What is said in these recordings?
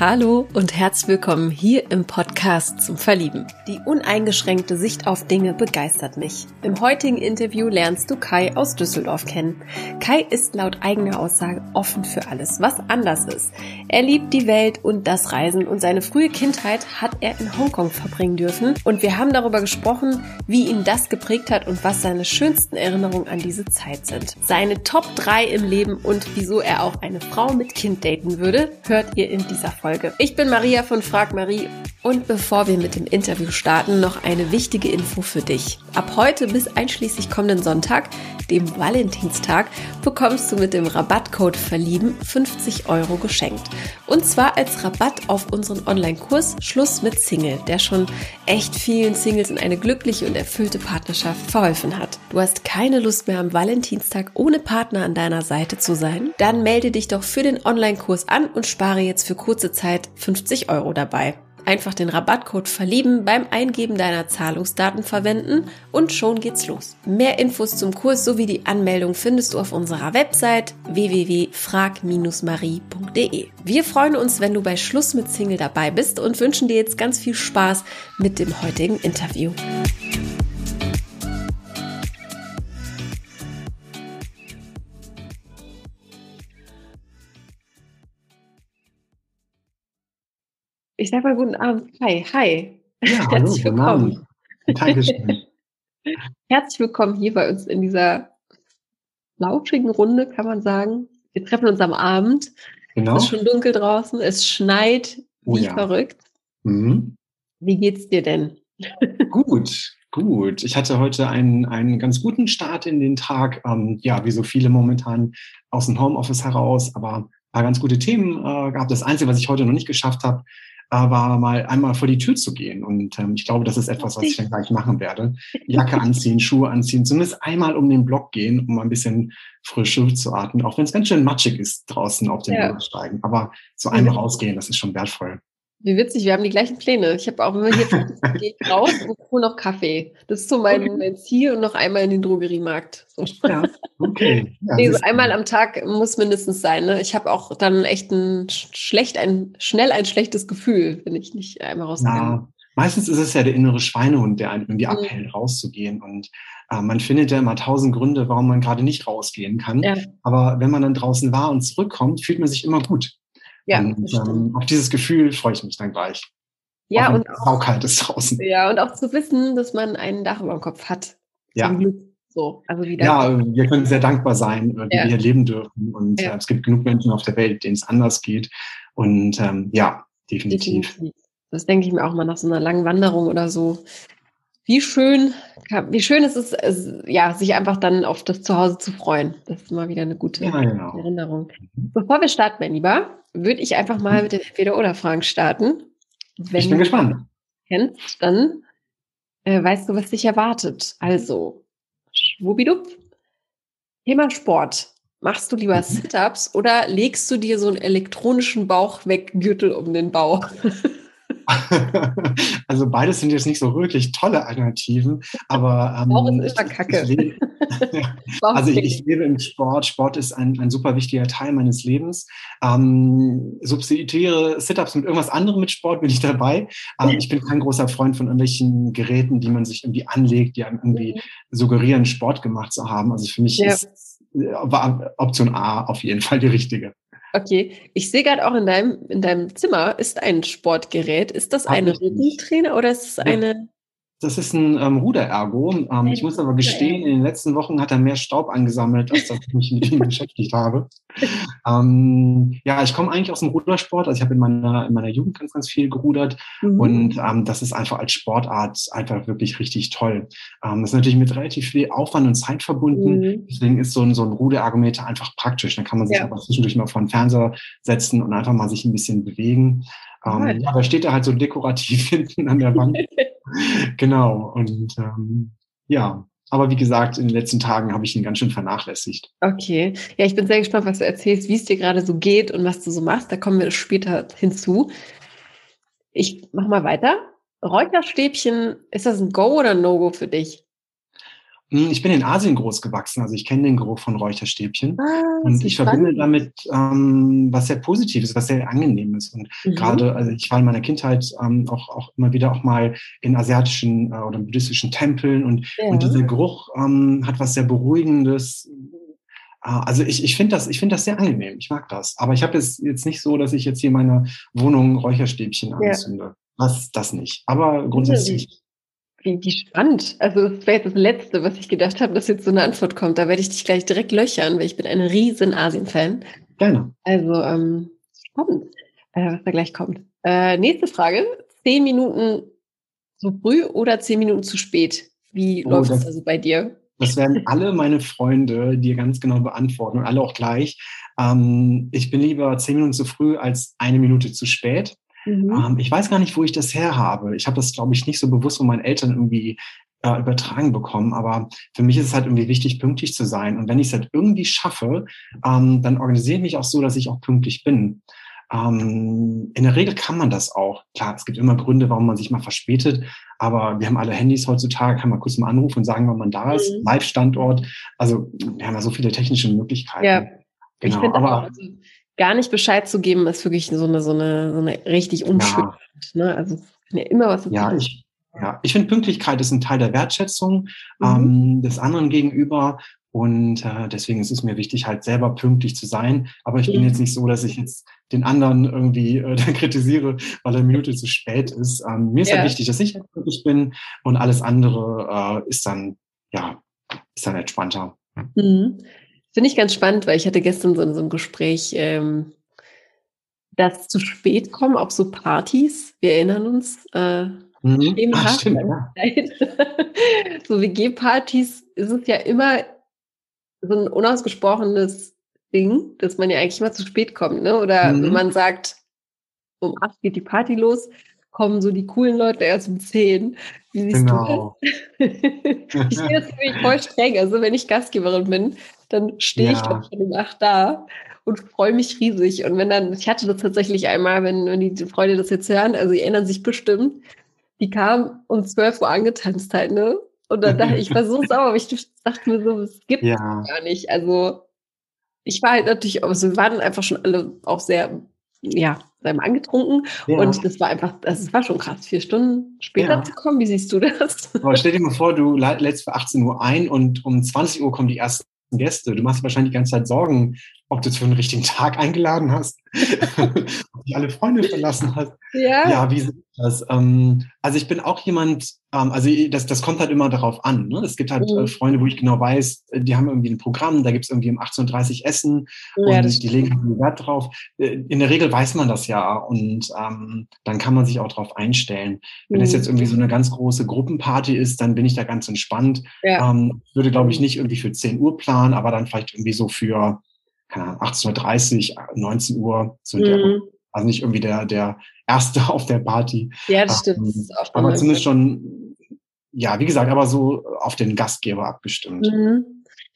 Hallo und herzlich willkommen hier im Podcast zum Verlieben. Die uneingeschränkte Sicht auf Dinge begeistert mich. Im heutigen Interview lernst du Kai aus Düsseldorf kennen. Kai ist laut eigener Aussage offen für alles, was anders ist. Er liebt die Welt und das Reisen und seine frühe Kindheit hat er in Hongkong verbringen dürfen und wir haben darüber gesprochen, wie ihn das geprägt hat und was seine schönsten Erinnerungen an diese Zeit sind. Seine Top 3 im Leben und wieso er auch eine Frau mit Kind daten würde, hört ihr in dieser Folge. Folge. Ich bin Maria von Frag Marie und bevor wir mit dem Interview starten, noch eine wichtige Info für dich. Ab heute bis einschließlich kommenden Sonntag, dem Valentinstag, bekommst du mit dem Rabattcode Verlieben 50 Euro geschenkt. Und zwar als Rabatt auf unseren Online-Kurs Schluss mit Single, der schon echt vielen Singles in eine glückliche und erfüllte Partnerschaft verholfen hat. Du hast keine Lust mehr am Valentinstag ohne Partner an deiner Seite zu sein? Dann melde dich doch für den Online-Kurs an und spare jetzt für kurze Zeit 50 Euro dabei. Einfach den Rabattcode verlieben beim Eingeben deiner Zahlungsdaten verwenden und schon geht's los. Mehr Infos zum Kurs sowie die Anmeldung findest du auf unserer Website www.frag-marie.de. Wir freuen uns, wenn du bei Schluss mit Single dabei bist und wünschen dir jetzt ganz viel Spaß mit dem heutigen Interview. Ich sage mal guten Abend. Hi, hi. Ja, Herzlich hallo, willkommen. Dankeschön. Herzlich willkommen hier bei uns in dieser lauschigen Runde, kann man sagen. Wir treffen uns am Abend. Genau. Es ist schon dunkel draußen. Es schneit oh wie ja. verrückt. Mhm. Wie geht's dir denn? Gut, gut. Ich hatte heute einen, einen ganz guten Start in den Tag. Ähm, ja, wie so viele momentan aus dem Homeoffice heraus, aber ein paar ganz gute Themen äh, gehabt. Das Einzige, was ich heute noch nicht geschafft habe, aber mal einmal vor die Tür zu gehen. Und ähm, ich glaube, das ist etwas, was ich dann gleich machen werde. Jacke anziehen, Schuhe anziehen, zumindest einmal um den Block gehen, um ein bisschen frische Luft zu atmen, auch wenn es ganz schön matschig ist draußen auf den ja. steigen. Aber so einmal rausgehen, das ist schon wertvoll. Wie witzig, wir haben die gleichen Pläne. Ich habe auch immer hier gehe raus und hole noch Kaffee. Das ist so mein, okay. mein, Ziel und noch einmal in den Drogeriemarkt. So. Ja, okay. Ja, nee, so einmal am Tag muss mindestens sein. Ne? Ich habe auch dann echt ein schlecht, ein schnell ein schlechtes Gefühl, wenn ich nicht einmal rausgehe. Ja, meistens ist es ja der innere Schweinehund, der einen irgendwie mhm. abhält, rauszugehen. Und äh, man findet ja immer tausend Gründe, warum man gerade nicht rausgehen kann. Ja. Aber wenn man dann draußen war und zurückkommt, fühlt man sich immer gut. Ja, und, ähm, auf dieses Gefühl freue ich mich dann gleich. Ja, auch und auch kalt ist draußen. Ja, und auch zu wissen, dass man ein Dach über dem Kopf hat. Ja. So, also wieder ja, wir können sehr dankbar sein, wie ja. wir hier leben dürfen. Und ja. äh, es gibt genug Menschen auf der Welt, denen es anders geht. Und ähm, ja, definitiv. definitiv. Das denke ich mir auch mal nach so einer langen Wanderung oder so. Wie schön, wie schön ist es, ja, sich einfach dann auf das Zuhause zu freuen. Das ist mal wieder eine gute ja, genau. Erinnerung. Mhm. Bevor wir starten, mein Lieber, würde ich einfach mal mit den Entweder-Oder-Fragen starten. Wenn ich bin gespannt. Kennst, dann äh, weißt du, was dich erwartet. Also, schwubidup. Thema Sport. Machst du lieber mhm. Sit-Ups oder legst du dir so einen elektronischen Bauchweggürtel um den Bauch? also beides sind jetzt nicht so wirklich tolle Alternativen, aber ähm, ist immer Kacke. Ich, ich lebe, also ich, ich, lebe im Sport. Sport ist ein, ein super wichtiger Teil meines Lebens. Ähm, substituiere Sit-ups mit irgendwas anderem mit Sport, bin ich dabei. Ähm, ich bin kein großer Freund von irgendwelchen Geräten, die man sich irgendwie anlegt, die einem irgendwie mhm. suggerieren, Sport gemacht zu haben. Also für mich ja. ist äh, war Option A auf jeden Fall die richtige. Okay, ich sehe gerade auch in deinem, in deinem Zimmer ist ein Sportgerät. Ist das eine Rückentrainer oder ist es eine? Das ist ein ähm, Ruderergo. Ähm, ich muss aber gestehen, in den letzten Wochen hat er mehr Staub angesammelt, als dass ich mich mit ihm beschäftigt habe. Ähm, ja, ich komme eigentlich aus dem Rudersport. Also ich habe in meiner, in meiner Jugend ganz, ganz viel gerudert. Mhm. Und ähm, das ist einfach als Sportart einfach wirklich richtig toll. Ähm, das ist natürlich mit relativ viel Aufwand und Zeit verbunden. Mhm. Deswegen ist so ein, so ein Ruderergometer einfach praktisch. Dann kann man sich ja. aber zwischendurch mal vor den Fernseher setzen und einfach mal sich ein bisschen bewegen. Ähm, ja, da steht er halt so dekorativ hinten an der Wand. genau. Und ähm, ja, aber wie gesagt, in den letzten Tagen habe ich ihn ganz schön vernachlässigt. Okay. Ja, ich bin sehr gespannt, was du erzählst, wie es dir gerade so geht und was du so machst. Da kommen wir später hinzu. Ich mache mal weiter. Räucherstäbchen, ist das ein Go oder ein No-Go für dich? Hm, ich bin in Asien groß gewachsen, also ich kenne den Geruch von Räucherstäbchen. Ah, und ich verbinde damit ähm, was sehr Positives, was sehr Angenehmes. Und mhm. gerade, also ich war in meiner Kindheit ähm, auch, auch immer wieder auch mal in asiatischen äh, oder buddhistischen Tempeln und, ja. und dieser Geruch ähm, hat was sehr Beruhigendes. Äh, also ich, ich finde das, ich finde das sehr angenehm. Ich mag das. Aber ich habe es jetzt nicht so, dass ich jetzt hier in meiner Wohnung Räucherstäbchen anzünde. Ja. Was, das nicht. Aber grundsätzlich wie, wie spannend. Also das wäre jetzt das Letzte, was ich gedacht habe, dass jetzt so eine Antwort kommt. Da werde ich dich gleich direkt löchern, weil ich bin ein riesen Asien-Fan. Gerne. Also ähm, spannend, äh, was da gleich kommt. Äh, nächste Frage. Zehn Minuten zu früh oder zehn Minuten zu spät? Wie oh, läuft es also bei dir? Das werden alle meine Freunde dir ganz genau beantworten und alle auch gleich. Ähm, ich bin lieber zehn Minuten zu früh als eine Minute zu spät. Mhm. Ähm, ich weiß gar nicht, wo ich das her habe. Ich habe das, glaube ich, nicht so bewusst von meinen Eltern irgendwie äh, übertragen bekommen. Aber für mich ist es halt irgendwie wichtig, pünktlich zu sein. Und wenn ich es halt irgendwie schaffe, ähm, dann organisiere ich mich auch so, dass ich auch pünktlich bin. Ähm, in der Regel kann man das auch. Klar, es gibt immer Gründe, warum man sich mal verspätet, aber wir haben alle Handys heutzutage, kann man kurz mal anrufen und sagen, wann man da ist, mhm. Live-Standort. Also wir haben ja so viele technische Möglichkeiten. Ja, genau. Ich aber auch, also gar nicht Bescheid zu geben, ist wirklich so eine, so eine, so eine richtig Unschönheit. Ja. Ne? Also ja immer was. Ja, ich, ja, ich finde Pünktlichkeit ist ein Teil der Wertschätzung mhm. ähm, des anderen gegenüber. Und äh, deswegen ist es mir wichtig, halt selber pünktlich zu sein. Aber ich mhm. bin jetzt nicht so, dass ich jetzt den anderen irgendwie äh, kritisiere, weil eine Minute zu spät ist. Ähm, mir ist halt ja. halt wichtig, dass ich pünktlich bin und alles andere äh, ist dann, ja, ist dann entspannter. Mhm. Finde ich ganz spannend, weil ich hatte gestern so, so ein Gespräch, ähm, das zu spät kommen auf so Partys. Wir erinnern uns. Äh, mhm. Ach, stimmt, ja. so WG-Partys ist es ja immer so ein unausgesprochenes Ding, dass man ja eigentlich immer zu spät kommt, ne? Oder mhm. wenn man sagt, um acht geht die Party los, kommen so die coolen Leute erst um zehn. Wie siehst genau. du das? ich sehe das nämlich voll streng. Also wenn ich Gastgeberin bin, dann stehe ja. ich dann schon um acht da und freue mich riesig. Und wenn dann, ich hatte das tatsächlich einmal, wenn, wenn die Freunde das jetzt hören, also die erinnern sich bestimmt, die kam um zwölf Uhr angetanzt halt, ne? Und dann dachte ich, war so sauer, aber ich dachte mir so, es gibt ja. gar nicht. Also ich war halt natürlich, also wir waren einfach schon alle auch sehr, ja, sehr angetrunken. Ja. Und das war einfach, das war schon krass, vier Stunden später ja. zu kommen. Wie siehst du das? Aber stell dir mal vor, du lädst für 18 Uhr ein und um 20 Uhr kommen die ersten Gäste. Du machst wahrscheinlich die ganze Zeit Sorgen, ob du zu einem richtigen Tag eingeladen hast, ob du alle Freunde verlassen hast. Ja, ja wie ist das? Ähm, also ich bin auch jemand, ähm, also das, das kommt halt immer darauf an. Ne? Es gibt halt mhm. äh, Freunde, wo ich genau weiß, äh, die haben irgendwie ein Programm, da gibt es irgendwie um 18.30 Uhr Essen ja, und die legen halt Wert drauf. Äh, in der Regel weiß man das ja und ähm, dann kann man sich auch darauf einstellen. Wenn es mhm. jetzt irgendwie so eine ganz große Gruppenparty ist, dann bin ich da ganz entspannt. Ja. Ähm, würde, glaube ich, nicht irgendwie für 10 Uhr planen, aber dann vielleicht irgendwie so für 18.30 Uhr, 19 Uhr, so mhm. also nicht irgendwie der, der Erste auf der Party. Ja, das stimmt. Ähm, das aber zumindest schon, ja, wie gesagt, aber so auf den Gastgeber abgestimmt. Mhm.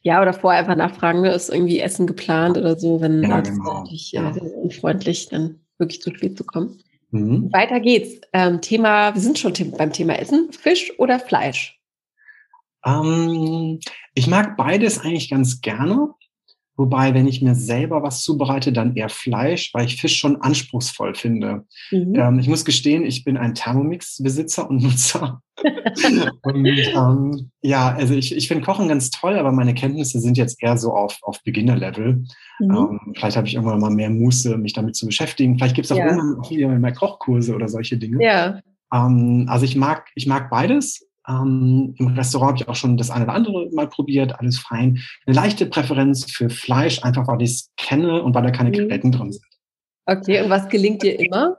Ja, oder vorher einfach nachfragen, ne, ist irgendwie Essen geplant oder so, wenn ja, genau. natürlich ja. äh, unfreundlich, dann wirklich zu spät zu kommen. Mhm. Weiter geht's. Ähm, Thema, wir sind schon beim Thema Essen. Fisch oder Fleisch? Ähm, ich mag beides eigentlich ganz gerne. Wobei, wenn ich mir selber was zubereite, dann eher Fleisch, weil ich Fisch schon anspruchsvoll finde. Mhm. Ähm, ich muss gestehen, ich bin ein Thermomix-Besitzer und Nutzer. und ähm, ja, also ich, ich finde Kochen ganz toll, aber meine Kenntnisse sind jetzt eher so auf, auf Beginner-Level. Mhm. Ähm, vielleicht habe ich irgendwann mal mehr Muße, mich damit zu beschäftigen. Vielleicht gibt es auch ja. irgendwann wieder mehr Kochkurse oder solche Dinge. Ja. Ähm, also ich mag, ich mag beides. Ähm, Im Restaurant habe ich auch schon das eine oder andere mal probiert, alles fein. Eine leichte Präferenz für Fleisch, einfach weil ich es kenne und weil da keine mhm. Drin sind. Okay, und was gelingt dir immer?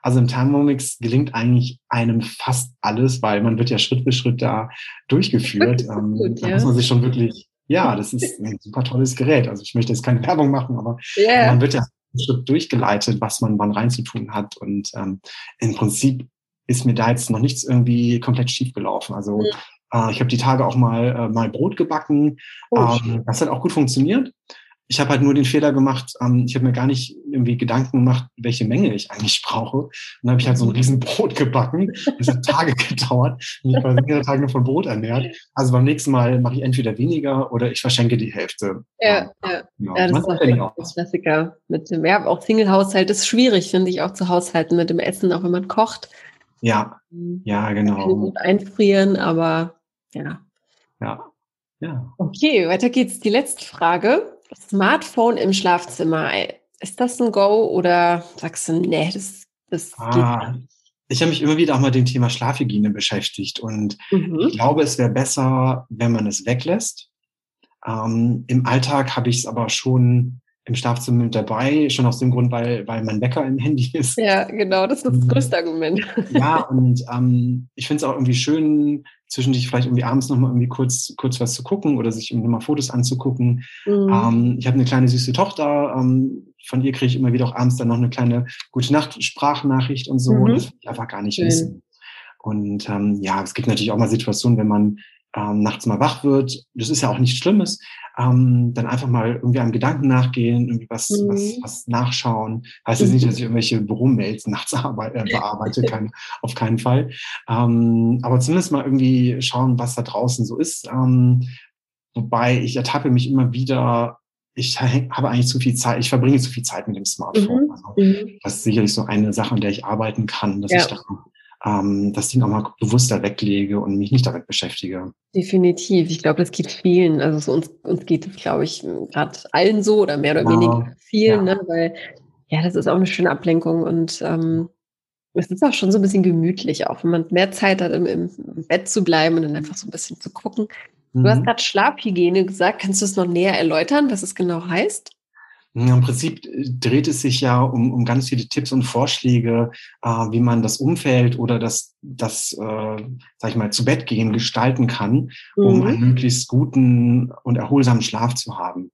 Also im Thermomix gelingt eigentlich einem fast alles, weil man wird ja Schritt für Schritt da durchgeführt. ähm, gut, da muss man sich schon wirklich, ja, das ist ein super tolles Gerät. Also ich möchte jetzt keine Werbung machen, aber yeah. man wird ja Schritt durchgeleitet, was man wann reinzutun hat. Und ähm, im Prinzip ist mir da jetzt noch nichts irgendwie komplett schief gelaufen. Also mhm. äh, ich habe die Tage auch mal, äh, mal Brot gebacken. Oh, ähm, das hat auch gut funktioniert. ich habe halt nur den Fehler gemacht, ähm, ich habe mir gar nicht irgendwie Gedanken gemacht, welche Menge ich eigentlich brauche. Und dann habe ich halt so ein riesen Brot gebacken. Das hat Tage gedauert. Und ich war mehrere Tage nur von Brot ernährt. Also beim nächsten Mal mache ich entweder weniger oder ich verschenke die Hälfte. Ja, ja. ja. ja das ist auch ein Klassiker. Mit dem, ja, auch Single-Haushalt ist schwierig, finde ich, auch zu haushalten mit dem Essen, auch wenn man kocht. Ja, hm. ja, genau. Gut einfrieren, aber ja. Ja, ja. Okay, weiter geht's. Die letzte Frage. Smartphone im Schlafzimmer. Ist das ein Go oder sagst du, nee, das, das ah, geht nicht? Ich habe mich immer wieder auch mal mit dem Thema Schlafhygiene beschäftigt und mhm. ich glaube, es wäre besser, wenn man es weglässt. Ähm, Im Alltag habe ich es aber schon im Schlafzimmer mit dabei, schon aus dem Grund, weil, weil mein Wecker im Handy ist. Ja, genau, das ist das größte Argument. Ja, und ähm, ich finde es auch irgendwie schön, zwischendurch vielleicht irgendwie abends nochmal irgendwie kurz, kurz was zu gucken oder sich irgendwie mal Fotos anzugucken. Mhm. Ähm, ich habe eine kleine süße Tochter, ähm, von ihr kriege ich immer wieder auch abends dann noch eine kleine Gute Nacht Sprachnachricht und so. Mhm. Und das will ich einfach gar nicht Schön. wissen. Und ähm, ja, es gibt natürlich auch mal Situationen, wenn man ähm, nachts mal wach wird, das ist ja auch nichts Schlimmes, ähm, dann einfach mal irgendwie einem Gedanken nachgehen, irgendwie was, mhm. was, was nachschauen. Heißt jetzt nicht, dass ich irgendwelche Büromails nachts arbeite, äh, bearbeite, kein, auf keinen Fall. Ähm, aber zumindest mal irgendwie schauen, was da draußen so ist. Ähm, wobei ich ertappe mich immer wieder, ich habe eigentlich zu viel Zeit, ich verbringe zu viel Zeit mit dem Smartphone. Mhm. Also, mhm. das ist sicherlich so eine Sache, an der ich arbeiten kann, dass ja. ich da ähm, das Ding auch mal bewusster weglege und mich nicht damit beschäftige. Definitiv. Ich glaube, das geht vielen. Also so uns, uns geht es, glaube ich, gerade allen so oder mehr oder ja, weniger vielen, ja. ne? weil ja, das ist auch eine schöne Ablenkung und ähm, es ist auch schon so ein bisschen gemütlich, auch wenn man mehr Zeit hat, im, im Bett zu bleiben und dann einfach so ein bisschen zu gucken. Du mhm. hast gerade Schlafhygiene gesagt. Kannst du es noch näher erläutern, was es genau heißt? Im Prinzip äh, dreht es sich ja um, um ganz viele Tipps und Vorschläge, äh, wie man das Umfeld oder das, das äh, sag ich mal, zu Bett gehen gestalten kann, um mhm. einen möglichst guten und erholsamen Schlaf zu haben.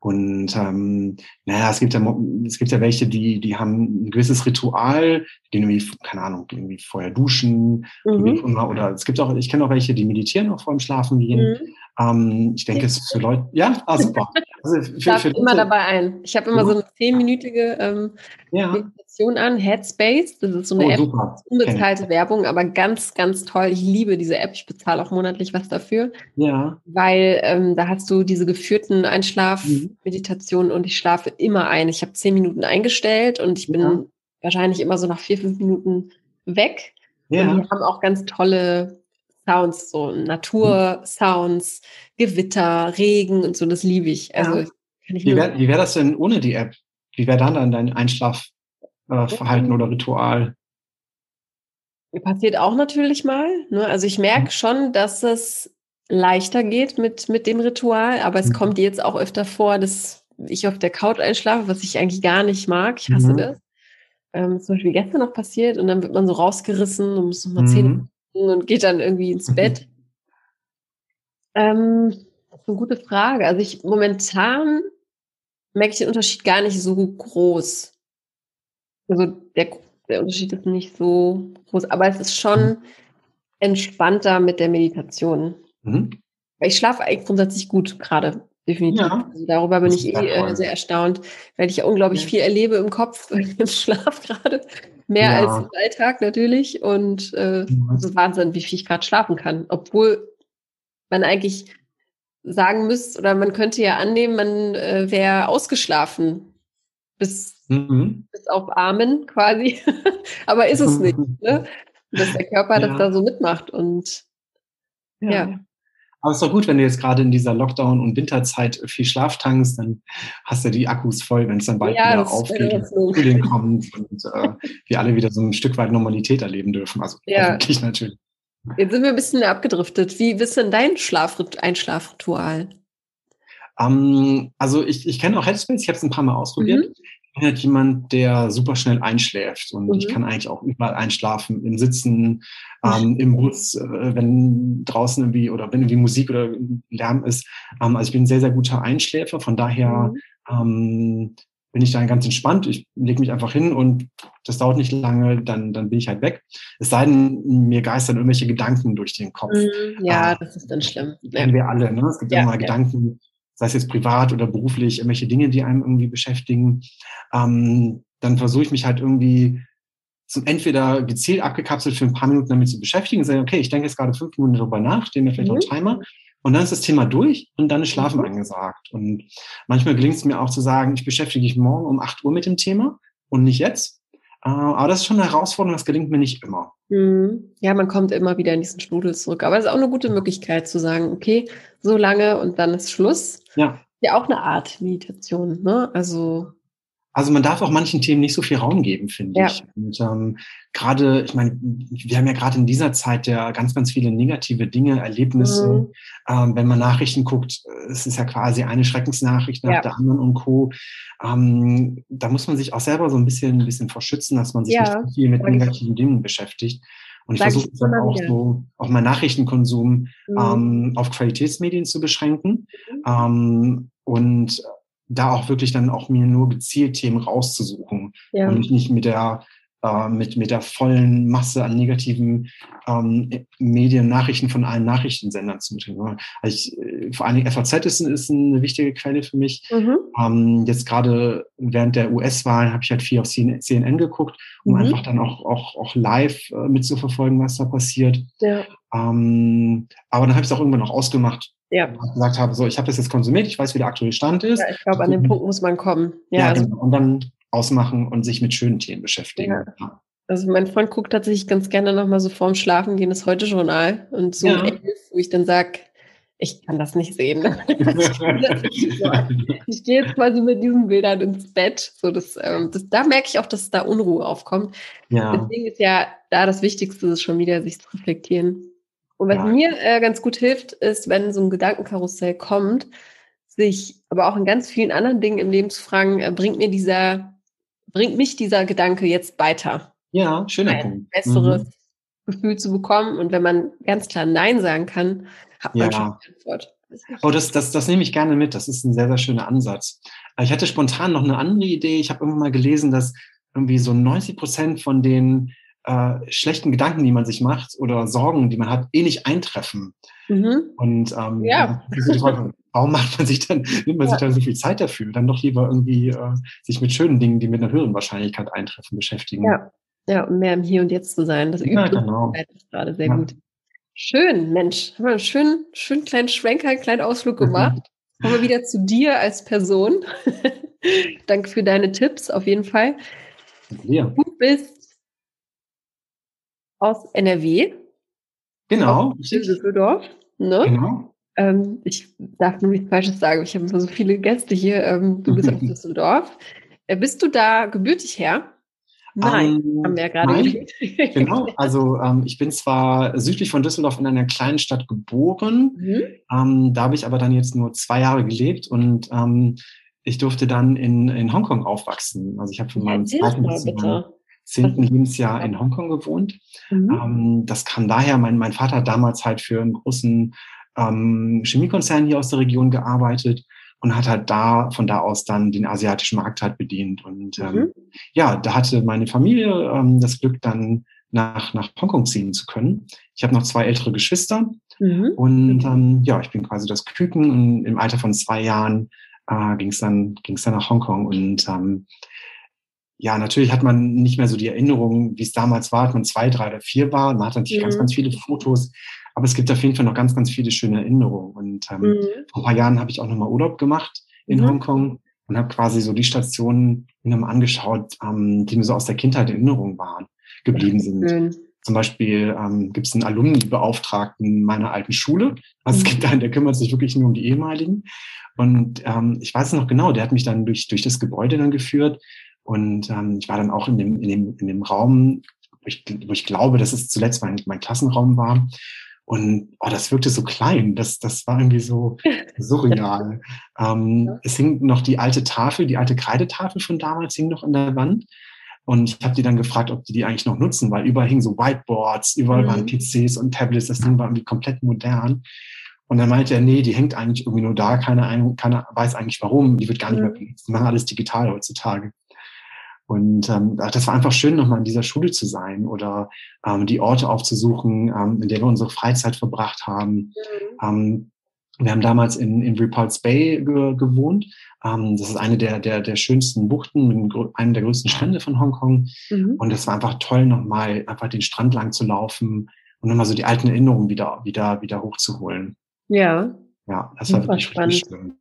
Und ähm, naja, es gibt ja es gibt ja welche, die die haben ein gewisses Ritual, die irgendwie keine Ahnung, irgendwie vorher duschen mhm. oder es gibt auch ich kenne auch welche, die meditieren auch vor dem Schlafen gehen. Mhm. Ähm, ich denke, es ist für Leute, ja, ah, super. Also für, ich für immer dabei ein. Ich habe immer so eine zehnminütige ähm, ja. Meditation an, Headspace. Das ist so eine oh, App, super. unbezahlte Werbung, aber ganz, ganz toll. Ich liebe diese App. Ich bezahle auch monatlich was dafür. Ja. Weil ähm, da hast du diese geführten Einschlafmeditationen mhm. und ich schlafe immer ein. Ich habe zehn Minuten eingestellt und ich bin ja. wahrscheinlich immer so nach vier, fünf Minuten weg. Ja. Und die haben auch ganz tolle Sounds, so Natursounds, Gewitter, Regen und so, das liebe ich. Also, ja. ich wie wäre wär das denn ohne die App? Wie wäre dann dann dein Einschlafverhalten äh, oder Ritual? Passiert auch natürlich mal. Ne? Also ich merke mhm. schon, dass es leichter geht mit, mit dem Ritual, aber es mhm. kommt jetzt auch öfter vor, dass ich auf der Couch einschlafe, was ich eigentlich gar nicht mag. Ich hasse mhm. das. Ähm, zum Beispiel gestern noch passiert und dann wird man so rausgerissen und muss nochmal mhm. Zähne und geht dann irgendwie ins Bett? ähm, das ist eine gute Frage. Also ich momentan merke ich den Unterschied gar nicht so groß. Also der, der Unterschied ist nicht so groß, aber es ist schon entspannter mit der Meditation. Mhm. Ich schlafe eigentlich grundsätzlich gut gerade, definitiv. Ja, also darüber bin ich eh äh, sehr erstaunt, weil ich ja unglaublich ja. viel erlebe im Kopf im Schlaf gerade. Mehr ja. als im Alltag natürlich. Und äh, mhm. ist Wahnsinn, wie viel ich gerade schlafen kann. Obwohl man eigentlich sagen müsste, oder man könnte ja annehmen, man äh, wäre ausgeschlafen. Bis, mhm. bis auf Armen quasi. Aber ist es nicht. Ne? Dass der Körper ja. das da so mitmacht. Und ja. ja. Aber es ist doch gut, wenn du jetzt gerade in dieser Lockdown- und Winterzeit viel Schlaf tankst, dann hast du die Akkus voll, wenn es dann bald ja, wieder aufgeht und Frühling kommt und äh, wir alle wieder so ein Stück weit Normalität erleben dürfen. Also ja. hoffentlich natürlich. Jetzt sind wir ein bisschen abgedriftet. Wie ist denn dein Schlafrit Einschlafritual? Um, ähm, also ich, ich kenne auch Headspace, ich habe es ein paar Mal ausprobiert. Mhm bin halt jemand, der super schnell einschläft und mhm. ich kann eigentlich auch überall einschlafen, im Sitzen, ähm, im Bus, äh, wenn draußen irgendwie oder wenn irgendwie Musik oder Lärm ist. Ähm, also ich bin ein sehr, sehr guter Einschläfer, von daher mhm. ähm, bin ich dann ganz entspannt. Ich lege mich einfach hin und das dauert nicht lange, dann, dann bin ich halt weg. Es sei denn, mir geistern irgendwelche Gedanken durch den Kopf. Mhm, ja, äh, das ist dann schlimm. Kennen wir alle, ne? Es gibt ja, immer ja. Gedanken, sei es jetzt privat oder beruflich, irgendwelche Dinge, die einem irgendwie beschäftigen, ähm, dann versuche ich mich halt irgendwie zum entweder gezielt abgekapselt für ein paar Minuten damit zu beschäftigen, sagen, okay, ich denke jetzt gerade fünf Minuten darüber nach, stehen mir vielleicht mhm. auch Timer und dann ist das Thema durch und dann ist Schlafen mhm. angesagt. Und manchmal gelingt es mir auch zu sagen, ich beschäftige mich morgen um acht Uhr mit dem Thema und nicht jetzt. Äh, aber das ist schon eine Herausforderung, das gelingt mir nicht immer. Mhm. Ja, man kommt immer wieder in diesen Strudel zurück. Aber es ist auch eine gute Möglichkeit zu sagen, okay, so lange und dann ist Schluss. Ja. Ja, auch eine Art Meditation, ne? Also also man darf auch manchen Themen nicht so viel Raum geben, finde ja. ich. Und ähm, gerade, ich meine, wir haben ja gerade in dieser Zeit ja ganz, ganz viele negative Dinge, Erlebnisse. Mhm. Ähm, wenn man Nachrichten guckt, es ist ja quasi eine Schreckensnachricht nach ja. der anderen und Co. Ähm, da muss man sich auch selber so ein bisschen, ein bisschen verschützen, dass man sich ja. nicht so viel mit negativen Dingen beschäftigt. Und ich versuche dann auch wieder. so, auch meinen Nachrichtenkonsum mhm. ähm, auf Qualitätsmedien zu beschränken. Mhm. Ähm, und da auch wirklich dann auch mir nur gezielt Themen rauszusuchen ja. und mich nicht mit der äh, mit, mit der vollen Masse an negativen ähm, Medien, Nachrichten von allen Nachrichtensendern zu betrieben. Also ich, äh, vor allen Dingen FAZ ist, ist eine wichtige Quelle für mich. Mhm. Ähm, jetzt gerade während der US-Wahlen habe ich halt viel auf CNN geguckt, um mhm. einfach dann auch, auch, auch live äh, mitzuverfolgen, was da passiert. Ja. Ähm, aber dann habe ich es auch irgendwann noch ausgemacht, ja. gesagt habe, so, ich habe das jetzt konsumiert, ich weiß, wie der aktuelle Stand ist. Ja, ich glaube, an den Punkt muss man kommen. Ja, ja also, genau. Und dann ausmachen und sich mit schönen Themen beschäftigen. Ja. Also mein Freund guckt tatsächlich ganz gerne nochmal so vorm Schlafen gehen das Heute-Journal und so ja. wo ich dann sage, ich kann das nicht sehen. ich gehe jetzt quasi mit diesen Bildern ins Bett. So das, ähm, das, da merke ich auch, dass da Unruhe aufkommt. Ja. Deswegen ist ja da das Wichtigste, ist schon wieder sich zu reflektieren. Und was ja. mir äh, ganz gut hilft, ist, wenn so ein Gedankenkarussell kommt, sich aber auch in ganz vielen anderen Dingen im Leben zu fragen, äh, bringt mir dieser, bringt mich dieser Gedanke jetzt weiter? Ja, schöner ein Punkt. besseres mhm. Gefühl zu bekommen. Und wenn man ganz klar Nein sagen kann, hat man ja. schon eine Antwort. Oh, das, das, das nehme ich gerne mit. Das ist ein sehr, sehr schöner Ansatz. Ich hatte spontan noch eine andere Idee. Ich habe irgendwann mal gelesen, dass irgendwie so 90 Prozent von den äh, schlechten Gedanken, die man sich macht oder Sorgen, die man hat, eh nicht eintreffen. Mhm. Und ähm, ja. warum macht man sich dann, nimmt man ja. sich dann so viel Zeit dafür? Dann doch lieber irgendwie äh, sich mit schönen Dingen, die mit einer höheren Wahrscheinlichkeit eintreffen, beschäftigen. Ja, ja um mehr im Hier und Jetzt zu sein. Das übt ja, genau. gerade sehr ja. gut. Schön, Mensch. Haben wir einen schönen, schönen kleinen Schwenker, einen kleinen Ausflug gemacht. Kommen wir wieder zu dir als Person. Danke für deine Tipps, auf jeden Fall. Ja. Du bist aus NRW. Genau. Aus Düsseldorf. Ne? Genau. Ähm, ich darf nur nichts Falsches sagen. Ich habe immer so viele Gäste hier. Ähm, du bist aus Düsseldorf. Äh, bist du da gebürtig her? Nein, ähm, haben wir ja gerade nein, Genau, also ähm, ich bin zwar südlich von Düsseldorf in einer kleinen Stadt geboren, mhm. ähm, da habe ich aber dann jetzt nur zwei Jahre gelebt und ähm, ich durfte dann in, in Hongkong aufwachsen. Also ich habe von meinem zweiten bis zehnten Lebensjahr in Hongkong gewohnt. Mhm. Ähm, das kam daher, mein, mein Vater hat damals halt für einen großen ähm, Chemiekonzern hier aus der Region gearbeitet und hat halt da von da aus dann den asiatischen Markt halt bedient. Und ähm, mhm. ja, da hatte meine Familie ähm, das Glück, dann nach, nach Hongkong ziehen zu können. Ich habe noch zwei ältere Geschwister mhm. und ähm, ja, ich bin quasi das Küken und im Alter von zwei Jahren äh, ging es dann, ging's dann nach Hongkong und ähm, ja, natürlich hat man nicht mehr so die Erinnerung, wie es damals war, als man zwei, drei oder vier war. Man hat natürlich mhm. ganz, ganz viele Fotos, aber es gibt auf jeden Fall noch ganz, ganz viele schöne Erinnerungen. Und ähm, mhm. vor ein paar Jahren habe ich auch nochmal Urlaub gemacht in mhm. Hongkong und habe quasi so die Stationen nochmal angeschaut, ähm, die mir so aus der Kindheit in Erinnerung waren, geblieben sind. Schön. Zum Beispiel ähm, gibt es einen Alumni-Beauftragten meiner alten Schule. Also es mhm. gibt einen, der kümmert sich wirklich nur um die ehemaligen. Und ähm, ich weiß noch genau, der hat mich dann durch, durch das Gebäude dann geführt und ähm, ich war dann auch in dem, in dem, in dem Raum, wo ich, wo ich glaube, dass es zuletzt mein, mein Klassenraum war. Und oh, das wirkte so klein, das, das war irgendwie so surreal. ähm, ja. Es hing noch die alte Tafel, die alte Kreidetafel von damals hing noch an der Wand. Und ich habe die dann gefragt, ob die die eigentlich noch nutzen, weil überall hingen so Whiteboards, überall mhm. waren PCs und Tablets, das Ding war irgendwie komplett modern. Und dann meinte er, nee, die hängt eigentlich irgendwie nur da, keiner, keiner weiß eigentlich warum, die wird gar nicht mhm. mehr benutzt. Die machen alles digital heutzutage. Und ähm, das war einfach schön, nochmal in dieser Schule zu sein oder ähm, die Orte aufzusuchen, ähm, in denen wir unsere Freizeit verbracht haben. Mhm. Ähm, Wir haben damals in, in Repulse Bay ge gewohnt. Ähm, das ist eine der, der, der schönsten Buchten, eine der größten Strände von Hongkong. Mhm. Und es war einfach toll, nochmal einfach den Strand lang zu laufen und nochmal so die alten Erinnerungen wieder, wieder, wieder hochzuholen. Ja. Ja, das war wirklich spannend. richtig schön.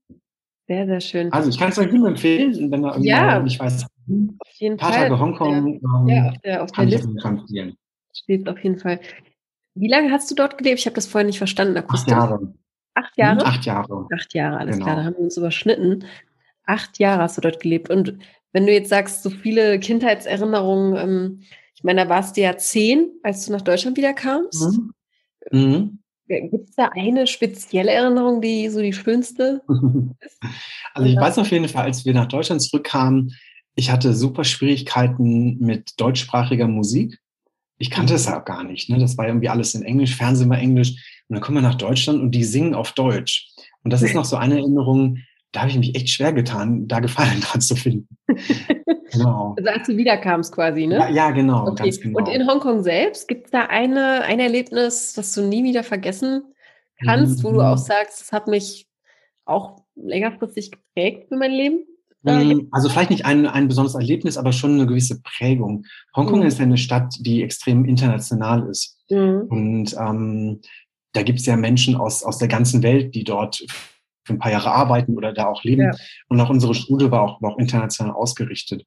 Sehr, sehr schön. Also ich kann es euch nur empfehlen, wenn ihr ja, nicht weiß, auf jeden paar Fall. Tage Hongkong ja, ja, auf der, auf der Liste. Steht auf jeden Fall. Wie lange hast du dort gelebt? Ich habe das vorhin nicht verstanden. Akustisch. Acht Jahre. Acht Jahre? Acht Jahre. Acht Jahre, alles genau. klar, da haben wir uns überschnitten. Acht Jahre hast du dort gelebt. Und wenn du jetzt sagst, so viele Kindheitserinnerungen, ähm, ich meine, da warst du ja zehn, als du nach Deutschland wieder kamst. Mhm. Mhm. Gibt es da eine spezielle Erinnerung, die so die schönste ist? Also ich weiß auf jeden Fall, als wir nach Deutschland zurückkamen, ich hatte super Schwierigkeiten mit deutschsprachiger Musik. Ich kannte es ja gar nicht. Ne? Das war irgendwie alles in Englisch, Fernsehen war Englisch. Und dann kommen wir nach Deutschland und die singen auf Deutsch. Und das ist noch so eine Erinnerung, da habe ich mich echt schwer getan, da Gefallen dran zu finden. genau. Also als du wiederkamst quasi, ne? Ja, ja genau, okay. ganz genau. Und in Hongkong selbst, gibt es da eine, ein Erlebnis, das du nie wieder vergessen kannst, mhm. wo du auch mhm. sagst, das hat mich auch längerfristig geprägt für mein Leben? Mhm. Also vielleicht nicht ein, ein besonderes Erlebnis, aber schon eine gewisse Prägung. Hongkong mhm. ist eine Stadt, die extrem international ist. Mhm. Und ähm, da gibt es ja Menschen aus, aus der ganzen Welt, die dort für ein paar Jahre arbeiten oder da auch leben. Ja. Und auch unsere Schule war auch, war auch international ausgerichtet.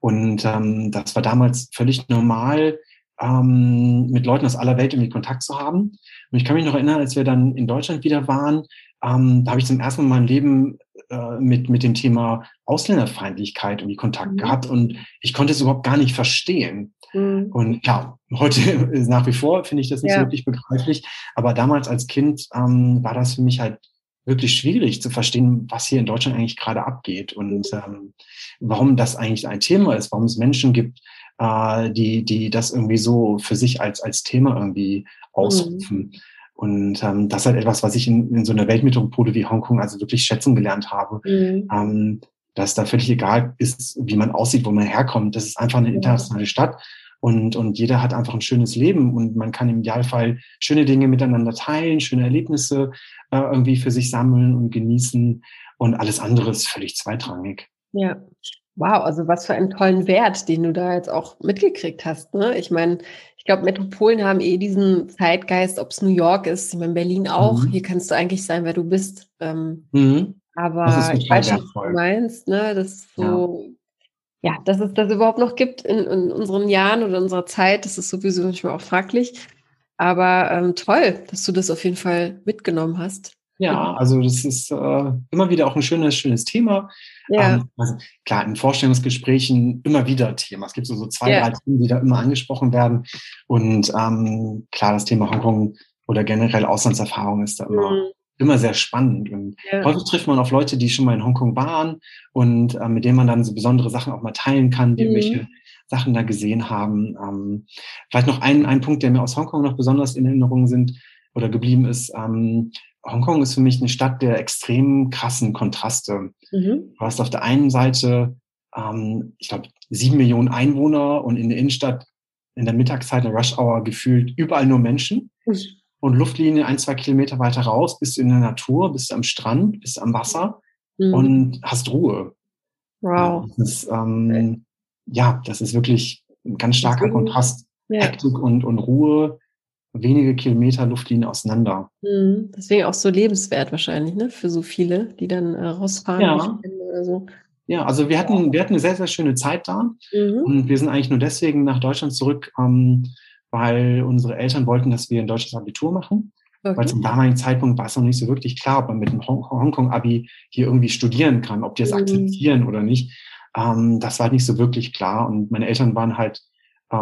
Und ähm, das war damals völlig normal, ähm, mit Leuten aus aller Welt irgendwie Kontakt zu haben. Und ich kann mich noch erinnern, als wir dann in Deutschland wieder waren, ähm, da habe ich zum ersten Mal in meinem Leben äh, mit, mit dem Thema Ausländerfeindlichkeit irgendwie Kontakt mhm. gehabt und ich konnte es überhaupt gar nicht verstehen. Mhm. Und ja, heute nach wie vor finde ich das nicht ja. so wirklich begreiflich, aber damals als Kind ähm, war das für mich halt wirklich schwierig zu verstehen, was hier in Deutschland eigentlich gerade abgeht und ähm, warum das eigentlich ein Thema ist, warum es Menschen gibt, äh, die, die das irgendwie so für sich als, als Thema irgendwie ausrufen. Mhm. Und ähm, das ist halt etwas, was ich in, in so einer Weltmetropole wie Hongkong also wirklich schätzen gelernt habe. Mhm. Ähm, dass da völlig egal ist, wie man aussieht, wo man herkommt. Das ist einfach eine internationale Stadt und, und jeder hat einfach ein schönes Leben und man kann im Idealfall schöne Dinge miteinander teilen, schöne Erlebnisse äh, irgendwie für sich sammeln und genießen und alles andere ist völlig zweitrangig. Ja, wow, also was für einen tollen Wert, den du da jetzt auch mitgekriegt hast. Ne? Ich meine, ich glaube, Metropolen haben eh diesen Zeitgeist, ob es New York ist, ich meine, Berlin auch. Mhm. Hier kannst du eigentlich sein, wer du bist. Ähm, mhm. Aber ich weiß schon, was du meinst, ne? Das ist so, ja. ja, dass es das überhaupt noch gibt in, in, unseren Jahren oder unserer Zeit, das ist sowieso nicht mehr auch fraglich. Aber ähm, toll, dass du das auf jeden Fall mitgenommen hast. Ja, also das ist äh, immer wieder auch ein schönes, schönes Thema. Ja. Ähm, also klar, in Vorstellungsgesprächen immer wieder Thema. Es gibt so, so zwei, ja. drei Themen, die da immer angesprochen werden. Und ähm, klar, das Thema Hongkong oder generell Auslandserfahrung ist da immer, mhm. immer sehr spannend. Und ja. häufig trifft man auf Leute, die schon mal in Hongkong waren und äh, mit denen man dann so besondere Sachen auch mal teilen kann, die mhm. irgendwelche Sachen da gesehen haben. Ähm, vielleicht noch ein, ein Punkt, der mir aus Hongkong noch besonders in Erinnerung sind oder geblieben ist. Ähm, Hongkong ist für mich eine Stadt der extrem krassen Kontraste. Mhm. Du hast auf der einen Seite, ähm, ich glaube, sieben Millionen Einwohner und in der Innenstadt in der Mittagszeit, in der Rush Hour, gefühlt überall nur Menschen. Mhm. Und Luftlinie ein, zwei Kilometer weiter raus, bist du in der Natur, bist du am Strand, bist du am Wasser mhm. und hast Ruhe. Wow. Das ist, ähm, ja, das ist wirklich ein ganz starker Kontrast. Ja. Hektik und, und Ruhe wenige Kilometer Luftlinie auseinander. Mhm. Deswegen auch so lebenswert wahrscheinlich, ne? Für so viele, die dann äh, rausfahren ja. oder so. Ja, also wir hatten, wir hatten eine sehr, sehr schöne Zeit da. Mhm. Und wir sind eigentlich nur deswegen nach Deutschland zurück, ähm, weil unsere Eltern wollten, dass wir ein deutsches Abitur machen. Okay. Weil zum damaligen Zeitpunkt war es noch nicht so wirklich klar, ob man mit dem Hongkong-Abi hier irgendwie studieren kann, ob die es mhm. akzeptieren oder nicht. Ähm, das war nicht so wirklich klar. Und meine Eltern waren halt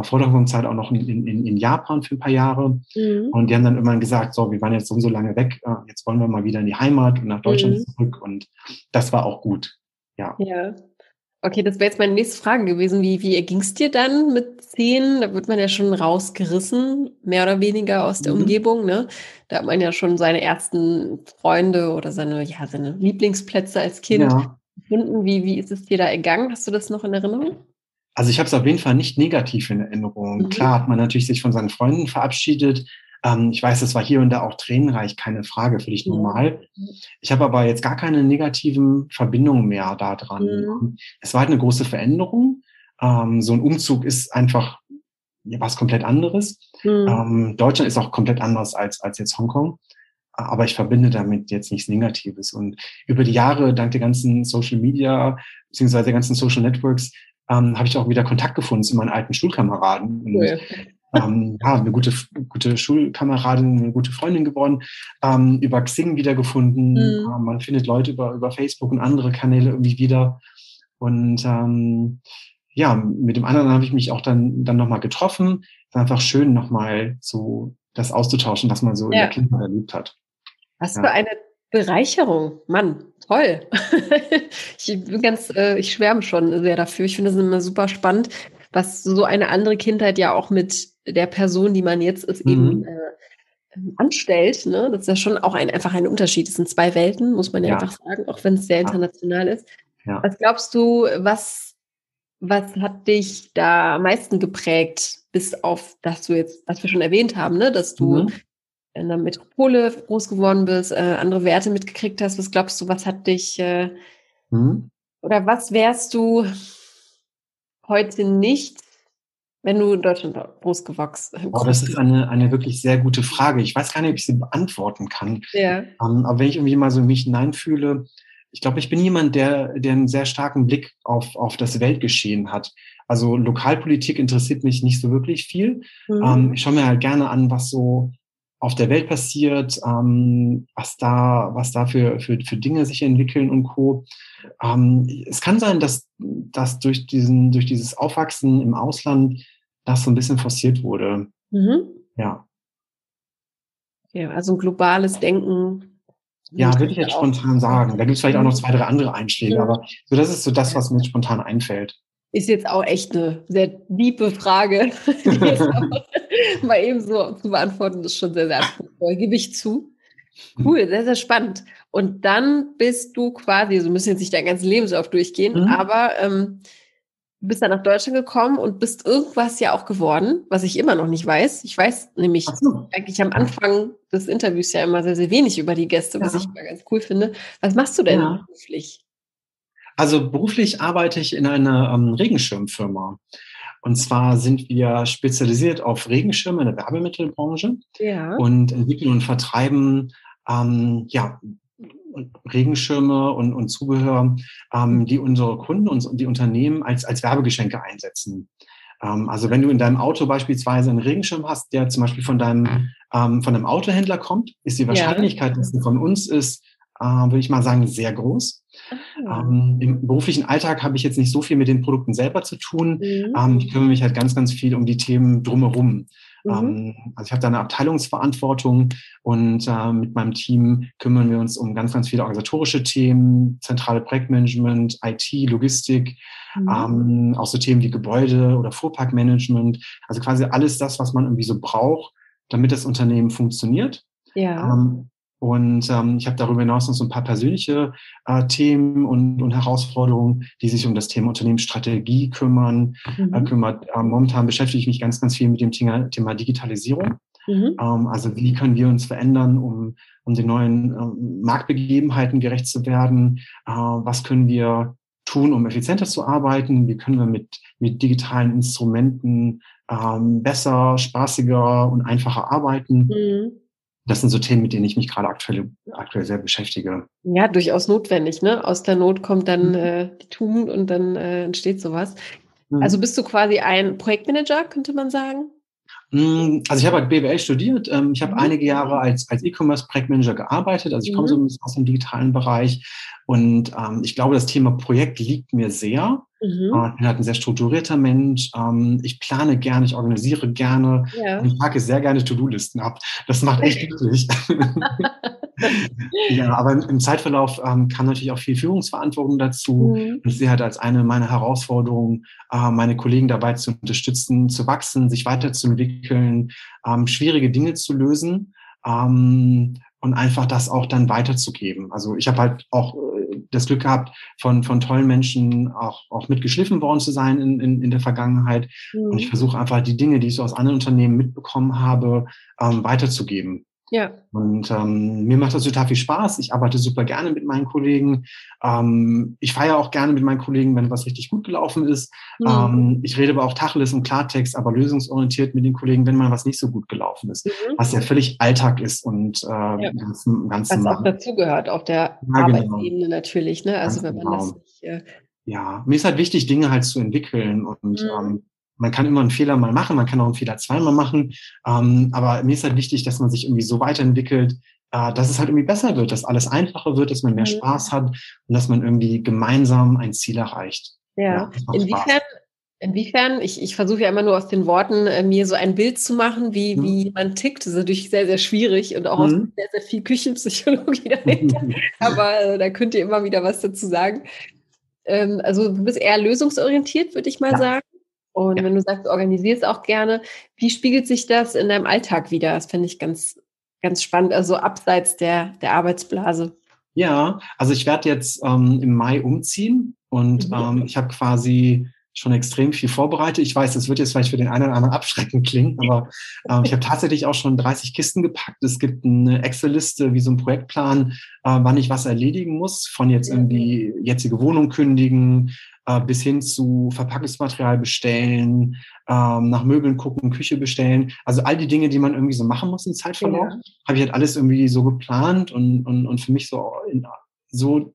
äh, vor der Hongkong-Zeit auch noch in, in, in Japan für ein paar Jahre. Mhm. Und die haben dann immer gesagt, so, wir waren jetzt so und so lange weg, äh, jetzt wollen wir mal wieder in die Heimat und nach Deutschland mhm. zurück. Und das war auch gut. Ja. Ja. Okay, das wäre jetzt meine nächste Frage gewesen. Wie, wie ging es dir dann mit zehn? Da wird man ja schon rausgerissen, mehr oder weniger aus der mhm. Umgebung. Ne? Da hat man ja schon seine ersten Freunde oder seine, ja, seine Lieblingsplätze als Kind ja. gefunden. Wie, wie ist es dir da ergangen? Hast du das noch in Erinnerung? Also ich habe es auf jeden Fall nicht negativ in Erinnerung. Mhm. Klar hat man natürlich sich von seinen Freunden verabschiedet, Ähm, ich weiß, es war hier und da auch tränenreich, keine Frage, völlig ja. normal. Ich habe aber jetzt gar keine negativen Verbindungen mehr da dran. Mhm. Es war halt eine große Veränderung. Ähm, so ein Umzug ist einfach was komplett anderes. Mhm. Ähm, Deutschland ist auch komplett anders als, als jetzt Hongkong. Aber ich verbinde damit jetzt nichts Negatives. Und über die Jahre, dank der ganzen Social Media, beziehungsweise der ganzen Social Networks, ähm, habe ich auch wieder Kontakt gefunden zu meinen alten Schulkameraden. Und, cool. ähm, ja, eine gute, gute Schulkameradin, eine gute Freundin geworden, ähm, über Xing wiedergefunden. Mhm. Man findet Leute über, über Facebook und andere Kanäle irgendwie wieder. Und ähm, ja, mit dem anderen habe ich mich auch dann, dann nochmal getroffen. Es war einfach schön, nochmal so das auszutauschen, was man so ja. in der Kindheit erlebt hat. Was ja. für eine Bereicherung, Mann, toll. ich bin ganz, äh, ich schwärme schon sehr dafür. Ich finde es immer super spannend, was so eine andere Kindheit ja auch mit der Person, die man jetzt ist, mhm. eben äh, anstellt. Ne? Das ist ja schon auch ein, einfach ein Unterschied. Es sind zwei Welten, muss man ja, ja. einfach sagen, auch wenn es sehr international ist. Ja. Was glaubst du, was, was hat dich da am meisten geprägt, bis auf, dass du jetzt, was wir schon erwähnt haben, ne? dass du mhm in der Metropole groß geworden bist, äh, andere Werte mitgekriegt hast, was glaubst du, was hat dich äh, hm? oder was wärst du heute nicht, wenn du in Deutschland groß gewachsen oh, Das ist eine, eine wirklich sehr gute Frage. Ich weiß gar nicht, ob ich sie beantworten kann. Ja. Ähm, aber wenn ich irgendwie mal so mich hineinfühle, ich glaube, ich bin jemand, der, der einen sehr starken Blick auf, auf das Weltgeschehen hat. Also Lokalpolitik interessiert mich nicht so wirklich viel. Mhm. Ähm, ich schaue mir halt gerne an, was so auf der Welt passiert, ähm, was da, was da für, für, für Dinge sich entwickeln und Co. Ähm, es kann sein, dass, dass durch, diesen, durch dieses Aufwachsen im Ausland das so ein bisschen forciert wurde. Mhm. Ja. Ja, also ein globales Denken. Ja, würde ich jetzt spontan sagen. Da gibt es vielleicht auch noch zwei, drei andere Einschläge, mhm. aber so das ist so das, was mir spontan einfällt. Ist jetzt auch echt eine sehr liebe Frage. mal eben so zu beantworten, ist schon sehr, sehr anspruchsvoll, gebe ich zu. Cool, sehr, sehr spannend. Und dann bist du quasi, so müssen jetzt nicht dein ganzes Lebenslauf durchgehen, mhm. aber ähm, bist dann nach Deutschland gekommen und bist irgendwas ja auch geworden, was ich immer noch nicht weiß. Ich weiß nämlich so. eigentlich am Anfang des Interviews ja immer sehr, sehr wenig über die Gäste, was ja. ich immer ganz cool finde. Was machst du denn ja. beruflich? Also beruflich arbeite ich in einer ähm, Regenschirmfirma. Und zwar sind wir spezialisiert auf Regenschirme in der Werbemittelbranche ja. und entwickeln und vertreiben ähm, ja, Regenschirme und, und Zubehör, ähm, die unsere Kunden und die Unternehmen als, als Werbegeschenke einsetzen. Ähm, also wenn du in deinem Auto beispielsweise einen Regenschirm hast, der zum Beispiel von deinem, ähm, von einem Autohändler kommt, ist die Wahrscheinlichkeit, ja. dass er von uns ist, äh, würde ich mal sagen, sehr groß. Ah. Ähm, Im beruflichen Alltag habe ich jetzt nicht so viel mit den Produkten selber zu tun. Mhm. Ähm, ich kümmere mich halt ganz, ganz viel um die Themen drumherum. Mhm. Ähm, also ich habe da eine Abteilungsverantwortung und äh, mit meinem Team kümmern wir uns um ganz, ganz viele organisatorische Themen, zentrale Projektmanagement, IT, Logistik, mhm. ähm, auch so Themen wie Gebäude oder Fuhrparkmanagement. Also quasi alles das, was man irgendwie so braucht, damit das Unternehmen funktioniert. Ja. Ähm, und ähm, ich habe darüber hinaus noch so ein paar persönliche äh, Themen und, und Herausforderungen, die sich um das Thema Unternehmensstrategie kümmern. Mhm. Äh, kümmert. Äh, momentan beschäftige ich mich ganz, ganz viel mit dem Thema, Thema Digitalisierung. Mhm. Ähm, also wie können wir uns verändern, um, um den neuen ähm, Marktbegebenheiten gerecht zu werden? Äh, was können wir tun, um effizienter zu arbeiten? Wie können wir mit, mit digitalen Instrumenten ähm, besser, spaßiger und einfacher arbeiten? Mhm das sind so Themen, mit denen ich mich gerade aktuell, aktuell sehr beschäftige. Ja, durchaus notwendig. Ne? Aus der Not kommt dann mhm. äh, die Tugend und dann äh, entsteht sowas. Mhm. Also bist du quasi ein Projektmanager, könnte man sagen? Mm, also ich habe halt BWL studiert. Ähm, ich habe mhm. einige Jahre als, als E-Commerce-Projektmanager gearbeitet. Also ich komme so ein bisschen aus dem digitalen Bereich. Und ähm, ich glaube, das Thema Projekt liegt mir sehr. Mhm. Ich bin halt ein sehr strukturierter Mensch. Ähm, ich plane gerne, ich organisiere gerne. Ja. Und ich packe sehr gerne To-Do-Listen ab. Das macht echt glücklich. ja, aber im, Zeitverlauf ähm, kam natürlich auch viel Führungsverantwortung dazu. Mhm. Und ich sehe halt als eine meiner Herausforderungen, äh, meine Kollegen dabei zu unterstützen, zu wachsen, sich weiterzuentwickeln, ähm, schwierige Dinge zu lösen. Ähm, und einfach das auch dann weiterzugeben. Also ich habe halt auch das Glück gehabt, von, von tollen Menschen auch, auch mitgeschliffen worden zu sein in, in, in der Vergangenheit. Mhm. Und ich versuche einfach die Dinge, die ich so aus anderen Unternehmen mitbekommen habe, ähm, weiterzugeben. Ja. Und ähm, mir macht das total viel Spaß. Ich arbeite super gerne mit meinen Kollegen. Ähm, ich feiere auch gerne mit meinen Kollegen, wenn was richtig gut gelaufen ist. Mhm. Ähm, ich rede aber auch Tacheles und Klartext, aber lösungsorientiert mit den Kollegen, wenn mal was nicht so gut gelaufen ist. Mhm. Was ja völlig Alltag ist und äh, ja. ganz, ganz Was auch dazugehört auf der ja, genau. Arbeitsebene genau. natürlich. Ne? Also ganz wenn man genau. das nicht... Äh ja, mir ist halt wichtig, Dinge halt zu entwickeln und mhm. ähm, man kann immer einen Fehler mal machen, man kann auch einen Fehler zweimal machen. Ähm, aber mir ist halt wichtig, dass man sich irgendwie so weiterentwickelt, äh, dass es halt irgendwie besser wird, dass alles einfacher wird, dass man mehr mhm. Spaß hat und dass man irgendwie gemeinsam ein Ziel erreicht. Ja, ja inwiefern, inwiefern, ich, ich versuche ja immer nur aus den Worten äh, mir so ein Bild zu machen, wie, mhm. wie man tickt. Das ist natürlich sehr, sehr schwierig und auch mhm. aus sehr, sehr viel Küchenpsychologie dahinter. Aber äh, da könnt ihr immer wieder was dazu sagen. Ähm, also du bist eher lösungsorientiert, würde ich mal ja. sagen. Und ja. wenn du sagst, du organisierst auch gerne, wie spiegelt sich das in deinem Alltag wieder? Das finde ich ganz, ganz spannend, also abseits der, der Arbeitsblase. Ja, also ich werde jetzt ähm, im Mai umziehen und mhm. ähm, ich habe quasi schon extrem viel vorbereitet. Ich weiß, das wird jetzt vielleicht für den einen oder anderen abschreckend klingen, aber ähm, ich habe tatsächlich auch schon 30 Kisten gepackt. Es gibt eine Excel-Liste wie so ein Projektplan, äh, wann ich was erledigen muss, von jetzt irgendwie jetzige Wohnung kündigen, äh, bis hin zu Verpackungsmaterial bestellen, ähm, nach Möbeln gucken, Küche bestellen. Also all die Dinge, die man irgendwie so machen muss im Zeitverlauf, ja. habe ich halt alles irgendwie so geplant und, und, und für mich so, in, so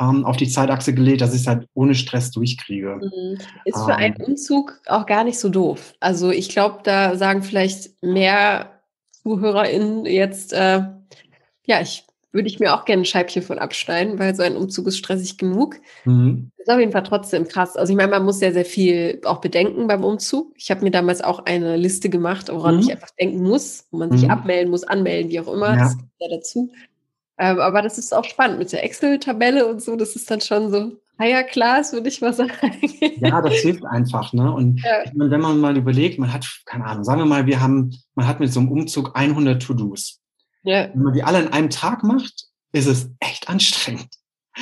ähm, auf die Zeitachse gelegt, dass ich es halt ohne Stress durchkriege. Mhm. Ist für ähm, einen Umzug auch gar nicht so doof. Also ich glaube, da sagen vielleicht mehr ZuhörerInnen jetzt, äh, ja, ich würde ich mir auch gerne ein Scheibchen von abschneiden, weil so ein Umzug ist stressig genug. Mhm. Ist auf jeden Fall trotzdem krass. Also ich meine, man muss sehr, sehr viel auch bedenken beim Umzug. Ich habe mir damals auch eine Liste gemacht, woran mhm. ich einfach denken muss, wo man sich mhm. abmelden muss, anmelden, wie auch immer. Ja. Das gehört ja dazu. Ähm, aber das ist auch spannend mit der Excel-Tabelle und so. Das ist dann schon so higher class, würde ich mal sagen. Ja, das hilft einfach. Ne? Und ja. wenn man mal überlegt, man hat, keine Ahnung, sagen wir mal, wir haben, man hat mit so einem Umzug 100 To-Dos. Ja. Wenn man die alle in einem Tag macht, ist es echt anstrengend.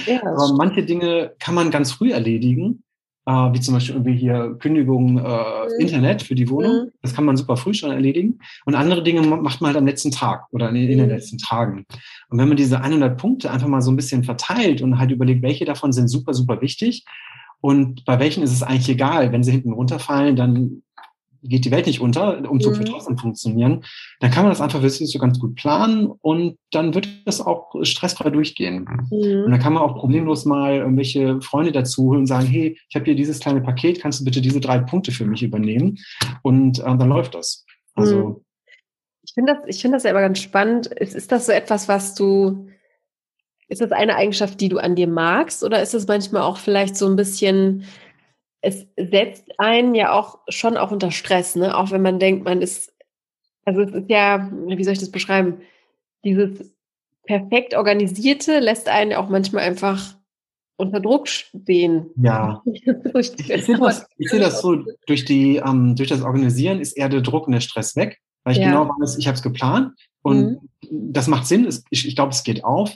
Ja, Aber manche Dinge kann man ganz früh erledigen, äh, wie zum Beispiel irgendwie hier Kündigung äh, mhm. Internet für die Wohnung. Mhm. Das kann man super früh schon erledigen. Und andere Dinge macht man halt am letzten Tag oder in, in mhm. den letzten Tagen. Und wenn man diese 100 Punkte einfach mal so ein bisschen verteilt und halt überlegt, welche davon sind super, super wichtig und bei welchen ist es eigentlich egal, wenn sie hinten runterfallen, dann geht die Welt nicht unter, Umzug mhm. wird trotzdem funktionieren, dann kann man das einfach wirklich so ganz gut planen und dann wird das auch stressfrei durchgehen. Mhm. Und dann kann man auch problemlos mal irgendwelche Freunde dazu holen und sagen, hey, ich habe hier dieses kleine Paket, kannst du bitte diese drei Punkte für mich übernehmen? Und äh, dann läuft das. Also mhm. ich finde das, ich finde das ja aber ganz spannend. Ist, ist das so etwas, was du ist das eine Eigenschaft, die du an dir magst, oder ist das manchmal auch vielleicht so ein bisschen es setzt einen ja auch schon auch unter Stress, ne? Auch wenn man denkt, man ist, also es ist ja, wie soll ich das beschreiben? Dieses perfekt organisierte lässt einen auch manchmal einfach unter Druck stehen. Ja. ich sehe das, ich sehe das so, durch, die, ähm, durch das Organisieren ist eher der Druck und der Stress weg, weil ich ja. genau weiß, ich habe es geplant und mhm. das macht Sinn. Ich, ich glaube, es geht auf.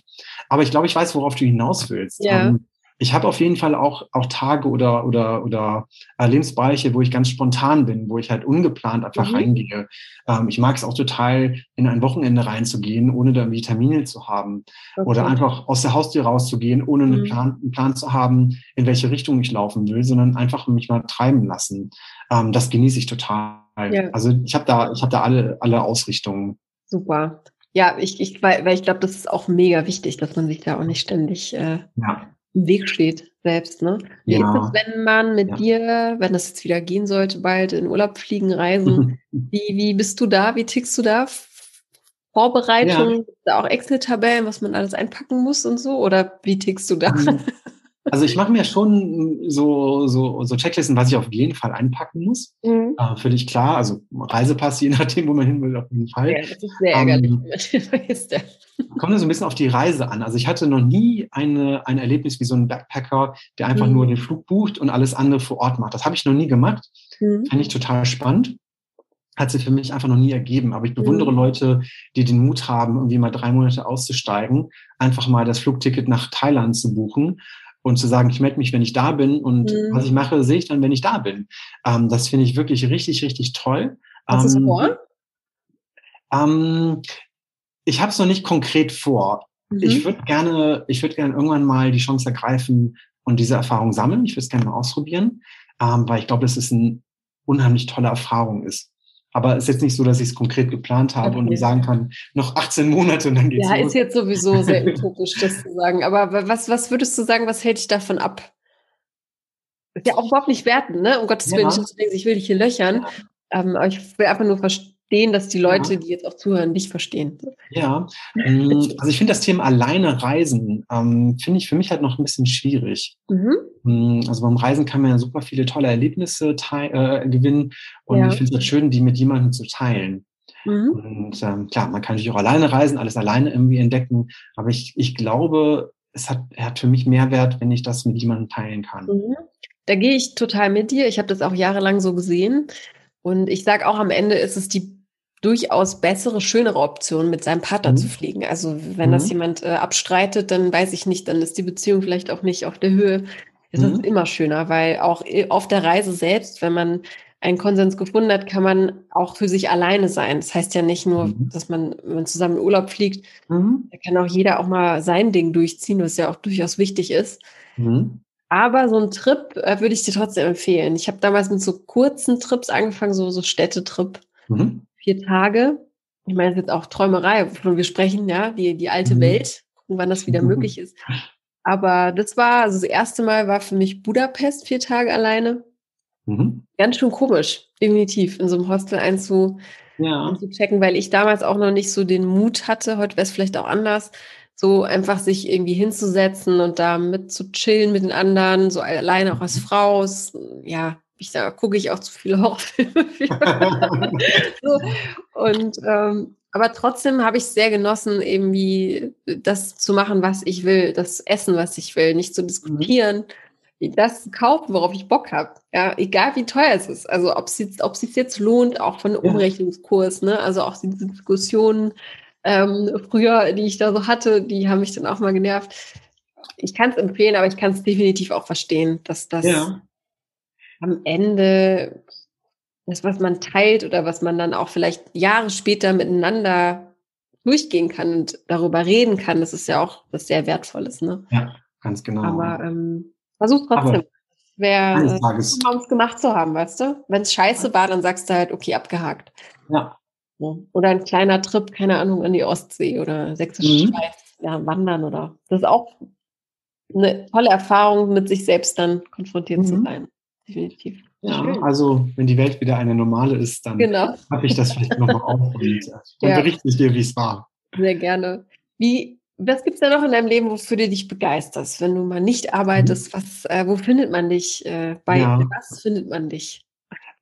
Aber ich glaube, ich weiß, worauf du hinaus willst. Ja. Ähm, ich habe auf jeden Fall auch, auch Tage oder, oder, oder äh, Lebensbereiche, wo ich ganz spontan bin, wo ich halt ungeplant einfach mhm. reingehe. Ähm, ich mag es auch total, in ein Wochenende reinzugehen, ohne da Vitamine zu haben. Okay. Oder einfach aus der Haustür rauszugehen, ohne mhm. einen, Plan, einen Plan zu haben, in welche Richtung ich laufen will, sondern einfach mich mal treiben lassen. Ähm, das genieße ich total. Ja. Also ich habe da, ich habe da alle, alle Ausrichtungen. Super. Ja, ich, ich, weil, weil ich glaube, das ist auch mega wichtig, dass man sich da auch nicht ständig äh, ja im Weg steht selbst. Ne? Wie ja. ist es, wenn man mit ja. dir, wenn das jetzt wieder gehen sollte, bald in Urlaub fliegen, reisen? wie, wie bist du da? Wie tickst du da? Vorbereitung, ja. auch Excel-Tabellen, was man alles einpacken muss und so? Oder wie tickst du da? Mhm. Also ich mache mir schon so, so, so Checklisten, was ich auf jeden Fall einpacken muss. Mhm. Äh, völlig klar. Also Reisepass, je nachdem, wo man hin will, auf jeden Fall. Ja, das ist sehr ärgerlich. Ähm, kommt so ein bisschen auf die Reise an. Also ich hatte noch nie eine, ein Erlebnis wie so ein Backpacker, der einfach mhm. nur den Flug bucht und alles andere vor Ort macht. Das habe ich noch nie gemacht. Mhm. Fand ich total spannend. hat sich für mich einfach noch nie ergeben. Aber ich bewundere mhm. Leute, die den Mut haben, irgendwie mal drei Monate auszusteigen, einfach mal das Flugticket nach Thailand zu buchen und zu sagen, ich melde mich, wenn ich da bin und mhm. was ich mache, sehe ich dann, wenn ich da bin. Ähm, das finde ich wirklich richtig, richtig toll. Was ist ähm, vor? Ähm, ich habe es noch nicht konkret vor. Mhm. Ich würde gerne, ich würde gerne irgendwann mal die Chance ergreifen und diese Erfahrung sammeln. Ich würde es gerne mal ausprobieren, ähm, weil ich glaube, dass es eine unheimlich tolle Erfahrung ist. Aber es ist jetzt nicht so, dass ich es konkret geplant habe okay. und sagen kann, noch 18 Monate und dann geht's Ja, los. ist jetzt sowieso sehr utopisch, das zu sagen. Aber was, was würdest du sagen, was hält dich davon ab? Ist ja auch überhaupt nicht werten, ne? Um Gottes Willen, ja. ich will dich hier löchern. Ja. Ähm, aber ich will einfach nur verstehen, verstehen, dass die Leute, ja. die jetzt auch zuhören, dich verstehen. Ja, ähm, also ich finde das Thema alleine reisen, ähm, finde ich für mich halt noch ein bisschen schwierig. Mhm. Mm, also beim Reisen kann man ja super viele tolle Erlebnisse äh, gewinnen und ja. ich finde es halt schön, die mit jemandem zu teilen. Mhm. Und ähm, klar, man kann natürlich auch alleine reisen, alles alleine irgendwie entdecken, aber ich, ich glaube, es hat, hat für mich Mehrwert, wenn ich das mit jemandem teilen kann. Mhm. Da gehe ich total mit dir. Ich habe das auch jahrelang so gesehen. Und ich sage auch, am Ende ist es die durchaus bessere, schönere Option, mit seinem Partner mhm. zu fliegen. Also wenn mhm. das jemand äh, abstreitet, dann weiß ich nicht, dann ist die Beziehung vielleicht auch nicht auf der Höhe. Es mhm. ist immer schöner, weil auch äh, auf der Reise selbst, wenn man einen Konsens gefunden hat, kann man auch für sich alleine sein. Das heißt ja nicht nur, mhm. dass man, wenn man zusammen in Urlaub fliegt, mhm. da kann auch jeder auch mal sein Ding durchziehen, was ja auch durchaus wichtig ist. Mhm. Aber so ein Trip äh, würde ich dir trotzdem empfehlen. Ich habe damals mit so kurzen Trips angefangen, so, so Städtetrip. Mhm vier Tage. Ich meine, das ist jetzt auch Träumerei, wovon wir sprechen, ja, die, die alte mhm. Welt, gucken, wann das wieder möglich ist. Aber das war, also das erste Mal war für mich Budapest vier Tage alleine. Mhm. Ganz schön komisch, definitiv, in so einem Hostel einzu, ja. einzuchecken, weil ich damals auch noch nicht so den Mut hatte, heute wäre es vielleicht auch anders, so einfach sich irgendwie hinzusetzen und da mit zu chillen mit den anderen, so alleine auch als mhm. Frau. Ja, ich, da gucke ich auch zu viele Horrorfilme. so. Und ähm, aber trotzdem habe ich sehr genossen, irgendwie das zu machen, was ich will, das Essen, was ich will, nicht zu diskutieren, mhm. das zu kaufen, worauf ich Bock habe. Ja, egal wie teuer es ist. Also ob es jetzt, ob es sich jetzt lohnt, auch von einem Umrechnungskurs, ne? Also auch diese Diskussionen ähm, früher, die ich da so hatte, die haben mich dann auch mal genervt. Ich kann es empfehlen, aber ich kann es definitiv auch verstehen, dass das ja am Ende das, was man teilt oder was man dann auch vielleicht Jahre später miteinander durchgehen kann und darüber reden kann, das ist ja auch was sehr Wertvolles. Ne? Ja, ganz genau. Aber ähm, versuch trotzdem. Wäre um es gemacht zu haben, weißt du? Wenn es scheiße war, dann sagst du halt, okay, abgehakt. Ja. Oder ein kleiner Trip, keine Ahnung, an die Ostsee oder Sächsische mhm. Schweiz, ja, wandern oder. Das ist auch eine tolle Erfahrung, mit sich selbst dann konfrontiert mhm. zu sein definitiv. Ja, Schön. also wenn die Welt wieder eine normale ist, dann genau. habe ich das vielleicht nochmal auf und, und ja. berichte ich dir, wie es war. Sehr gerne. Wie, was gibt es da noch in deinem Leben, wofür du dich begeisterst? Wenn du mal nicht arbeitest, mhm. was, äh, wo findet man dich? Äh, bei ja. was findet man dich?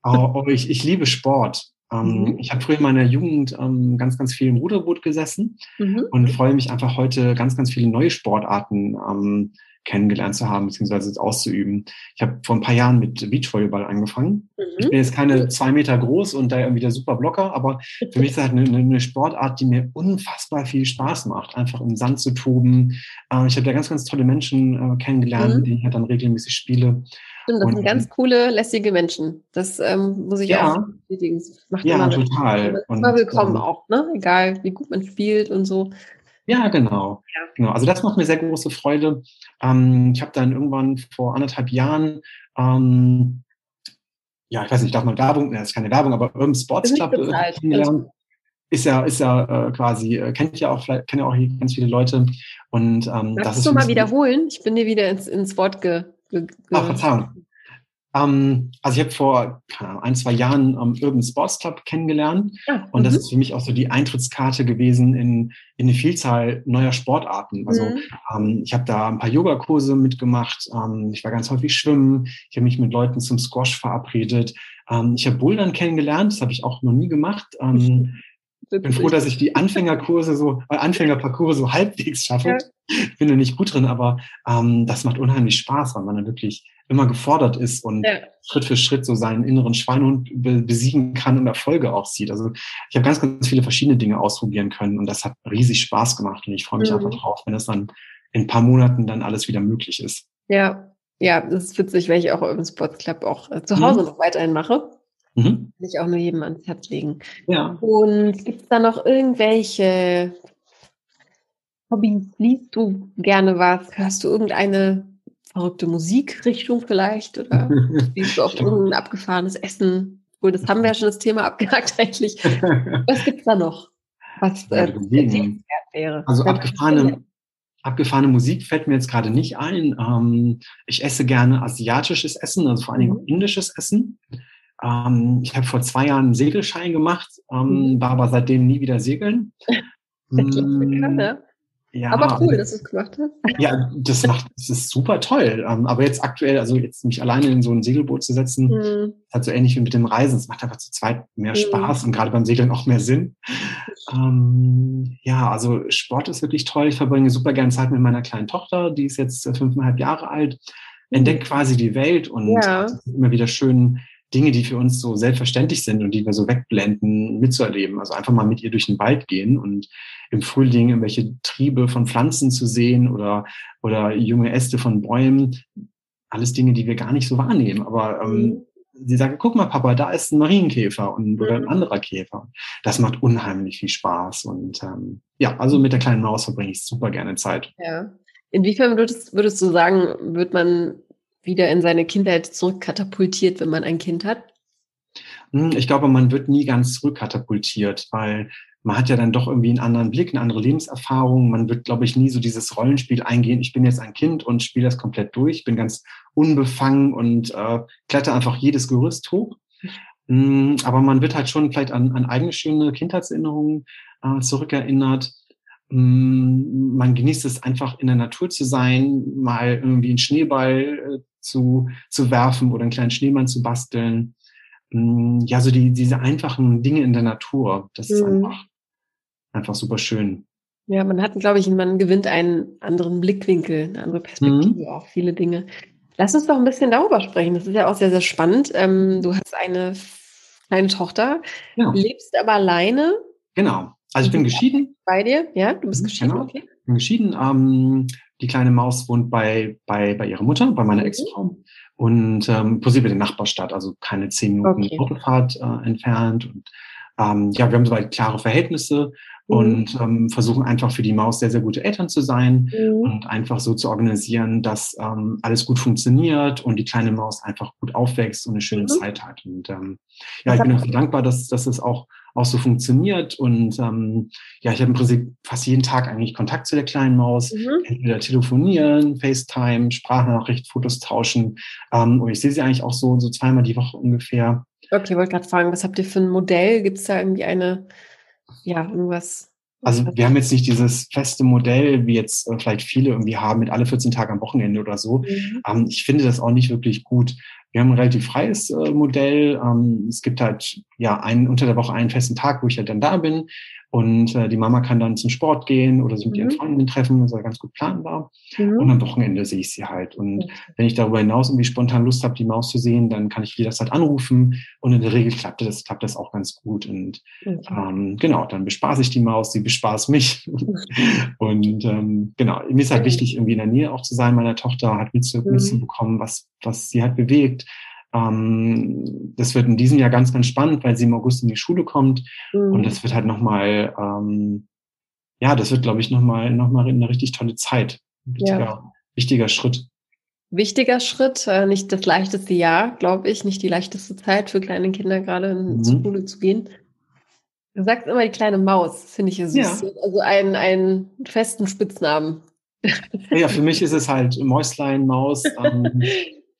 Oh, oh, ich, ich liebe Sport. Ähm, mhm. Ich habe früher in meiner Jugend ähm, ganz, ganz viel im Ruderboot gesessen mhm. und freue mich einfach heute ganz, ganz viele neue Sportarten ähm, kennengelernt zu haben, beziehungsweise auszuüben. Ich habe vor ein paar Jahren mit Beachvolleyball angefangen. Mhm. Ich bin jetzt keine zwei Meter groß und da irgendwie der super Blocker, aber für mich ist das halt eine, eine Sportart, die mir unfassbar viel Spaß macht, einfach im Sand zu toben. Äh, ich habe da ganz, ganz tolle Menschen äh, kennengelernt, mhm. mit denen ich halt dann regelmäßig spiele. Stimmt, das und, sind ganz coole, lässige Menschen. Das ähm, muss ich ja, auch bestätigen. Macht ja, total. Und, immer willkommen ähm, auch, ne? Egal, wie gut man spielt und so. Ja, genau. Ja. genau. Also das macht mir sehr große Freude. Ähm, ich habe dann irgendwann vor anderthalb Jahren, ähm, ja, ich weiß nicht, darf man Werbung, das ist keine Werbung, aber Urban Sports Club äh, kennengelernt. Ist ja, ist ja äh, quasi, äh, kennt ja auch, vielleicht kennen ja auch hier ganz viele Leute. Und ähm, das ist du mal wiederholen? Ich bin dir wieder ins, ins Wort ge, ge, ge Ach, Verzeihung. Ähm, also ich habe vor Ahnung, ein, zwei Jahren ähm, Urban Sports Club kennengelernt. Ja, und das mhm. ist für mich auch so die Eintrittskarte gewesen in, in eine Vielzahl neuer Sportarten. Also mhm. ähm, ich habe da ein paar Yogakurse mitgemacht. Ähm, ich war ganz häufig schwimmen. Ich habe mich mit Leuten zum Squash verabredet. Ähm, ich habe Bouldern kennengelernt. Das habe ich auch noch nie gemacht. Ähm, ich bin froh, dass ich die Anfängerkurse so, äh, Anfängerparcours so halbwegs schaffe. Ja. Ich bin da nicht gut drin, aber ähm, das macht unheimlich Spaß, weil man dann wirklich immer gefordert ist und ja. Schritt für Schritt so seinen inneren Schweinehund besiegen kann und Erfolge auch sieht. Also ich habe ganz, ganz viele verschiedene Dinge ausprobieren können und das hat riesig Spaß gemacht und ich freue mich mhm. einfach drauf, wenn das dann in ein paar Monaten dann alles wieder möglich ist. Ja, ja, das ist witzig, weil ich auch im Sports Club auch äh, zu Hause mhm. noch weiterhin mache. Mhm. Kann ich auch nur jedem ans Herz legen. Ja. Und gibt es da noch irgendwelche Hobbys? Liest du gerne was? Hörst du irgendeine verrückte Musikrichtung vielleicht? Oder liest du auch irgendein abgefahrenes Essen? Wohl, das haben wir ja schon das Thema abgehakt eigentlich. Was gibt es da noch? Was äh, wäre? Also abgefahrene, abgefahrene Musik fällt mir jetzt gerade nicht ein. Ähm, ich esse gerne asiatisches Essen, also vor allem mhm. indisches Essen. Ähm, ich habe vor zwei Jahren einen Segelschein gemacht, ähm, mhm. war aber seitdem nie wieder segeln. Das klingt ja, aber cool, dass du es gemacht hast. Ja, das macht, das ist super toll. Ähm, aber jetzt aktuell, also jetzt mich alleine in so ein Segelboot zu setzen, mhm. hat so ähnlich wie mit dem Reisen. Es macht einfach zu zweit mehr mhm. Spaß und gerade beim Segeln auch mehr Sinn. Ähm, ja, also Sport ist wirklich toll. Ich verbringe super gerne Zeit mit meiner kleinen Tochter, die ist jetzt äh, fünfeinhalb Jahre alt, entdeckt quasi die Welt und ja. immer wieder schön Dinge, die für uns so selbstverständlich sind und die wir so wegblenden, mitzuerleben. Also einfach mal mit ihr durch den Wald gehen und im Frühling irgendwelche Triebe von Pflanzen zu sehen oder, oder junge Äste von Bäumen. Alles Dinge, die wir gar nicht so wahrnehmen. Aber ähm, mhm. sie sagen, guck mal, Papa, da ist ein Marienkäfer und, oder ein mhm. anderer Käfer. Das macht unheimlich viel Spaß. Und ähm, ja, also mit der kleinen Maus verbringe ich super gerne Zeit. Ja. Inwiefern würdest, würdest du sagen, wird man wieder in seine Kindheit zurückkatapultiert, wenn man ein Kind hat? Hm, ich glaube, man wird nie ganz zurückkatapultiert, weil man hat ja dann doch irgendwie einen anderen Blick, eine andere Lebenserfahrung. Man wird, glaube ich, nie so dieses Rollenspiel eingehen. Ich bin jetzt ein Kind und spiele das komplett durch, bin ganz unbefangen und äh, kletter einfach jedes Gerüst hoch. Mm, aber man wird halt schon vielleicht an, an eigene schöne Kindheitserinnerungen äh, zurückerinnert. Mm, man genießt es einfach in der Natur zu sein, mal irgendwie einen Schneeball äh, zu, zu werfen oder einen kleinen Schneemann zu basteln. Mm, ja, so die, diese einfachen Dinge in der Natur, das ist mhm. einfach, einfach super schön. Ja, man hat, glaube ich, man gewinnt einen anderen Blickwinkel, eine andere Perspektive mhm. auf viele Dinge. Lass uns doch ein bisschen darüber sprechen. Das ist ja auch sehr, sehr spannend. Ähm, du hast eine kleine Tochter, ja. lebst aber alleine. Genau. Also ich bin geschieden. Bei dir? Ja, du bist mhm, geschieden, genau. okay. Ich bin geschieden. Ähm, die kleine Maus wohnt bei, bei, bei ihrer Mutter, bei meiner mhm. Ex-Frau. Und ähm, positiv in der Nachbarstadt, also keine zehn Minuten okay. Autofahrt äh, entfernt. Und ähm, ja, wir haben soweit klare Verhältnisse mhm. und ähm, versuchen einfach für die Maus sehr, sehr gute Eltern zu sein mhm. und einfach so zu organisieren, dass ähm, alles gut funktioniert und die kleine Maus einfach gut aufwächst und eine schöne mhm. Zeit hat. Und ähm, ja, ich bin auch dankbar, dass, dass es auch auch so funktioniert. Und ähm, ja, ich habe im Prinzip fast jeden Tag eigentlich Kontakt zu der kleinen Maus. Mhm. Entweder telefonieren, FaceTime, Sprachnachricht, Fotos tauschen. Ähm, und ich sehe sie eigentlich auch so, so zweimal die Woche ungefähr. Okay, wollte gerade fragen, was habt ihr für ein Modell? Gibt es da irgendwie eine, ja, irgendwas? Also wir haben jetzt nicht dieses feste Modell, wie jetzt äh, vielleicht viele irgendwie haben, mit alle 14 Tage am Wochenende oder so. Mhm. Ähm, ich finde das auch nicht wirklich gut. Wir haben ein relativ freies äh, Modell. Ähm, es gibt halt ja einen, unter der Woche einen festen Tag, wo ich halt dann da bin. Und äh, die Mama kann dann zum Sport gehen oder sich mit mhm. ihren Freunden treffen, das ist ganz gut planbar. Mhm. Und am Wochenende sehe ich sie halt. Und okay. wenn ich darüber hinaus irgendwie spontan Lust habe, die Maus zu sehen, dann kann ich jederzeit anrufen. Und in der Regel klappt das, klappt das auch ganz gut. Und ähm, genau, dann bespaße ich die Maus, sie bespaßt mich. und ähm, genau, mir ist halt wichtig, irgendwie in der Nähe auch zu sein, meiner Tochter halt mitzu mhm. mitzubekommen, was, was sie halt bewegt ähm, das wird in diesem Jahr ganz, ganz spannend, weil sie im August in die Schule kommt. Mhm. Und das wird halt nochmal, ähm, ja, das wird, glaube ich, nochmal noch mal eine richtig tolle Zeit. Ein wichtiger, ja. wichtiger Schritt. Wichtiger Schritt, äh, nicht das leichteste Jahr, glaube ich, nicht die leichteste Zeit für kleine Kinder gerade in mhm. die Schule zu gehen. Du sagst immer die kleine Maus, finde ich ja süß. Ja. Also einen, einen festen Spitznamen. Ja, für mich ist es halt Mäuslein, Maus. Ähm,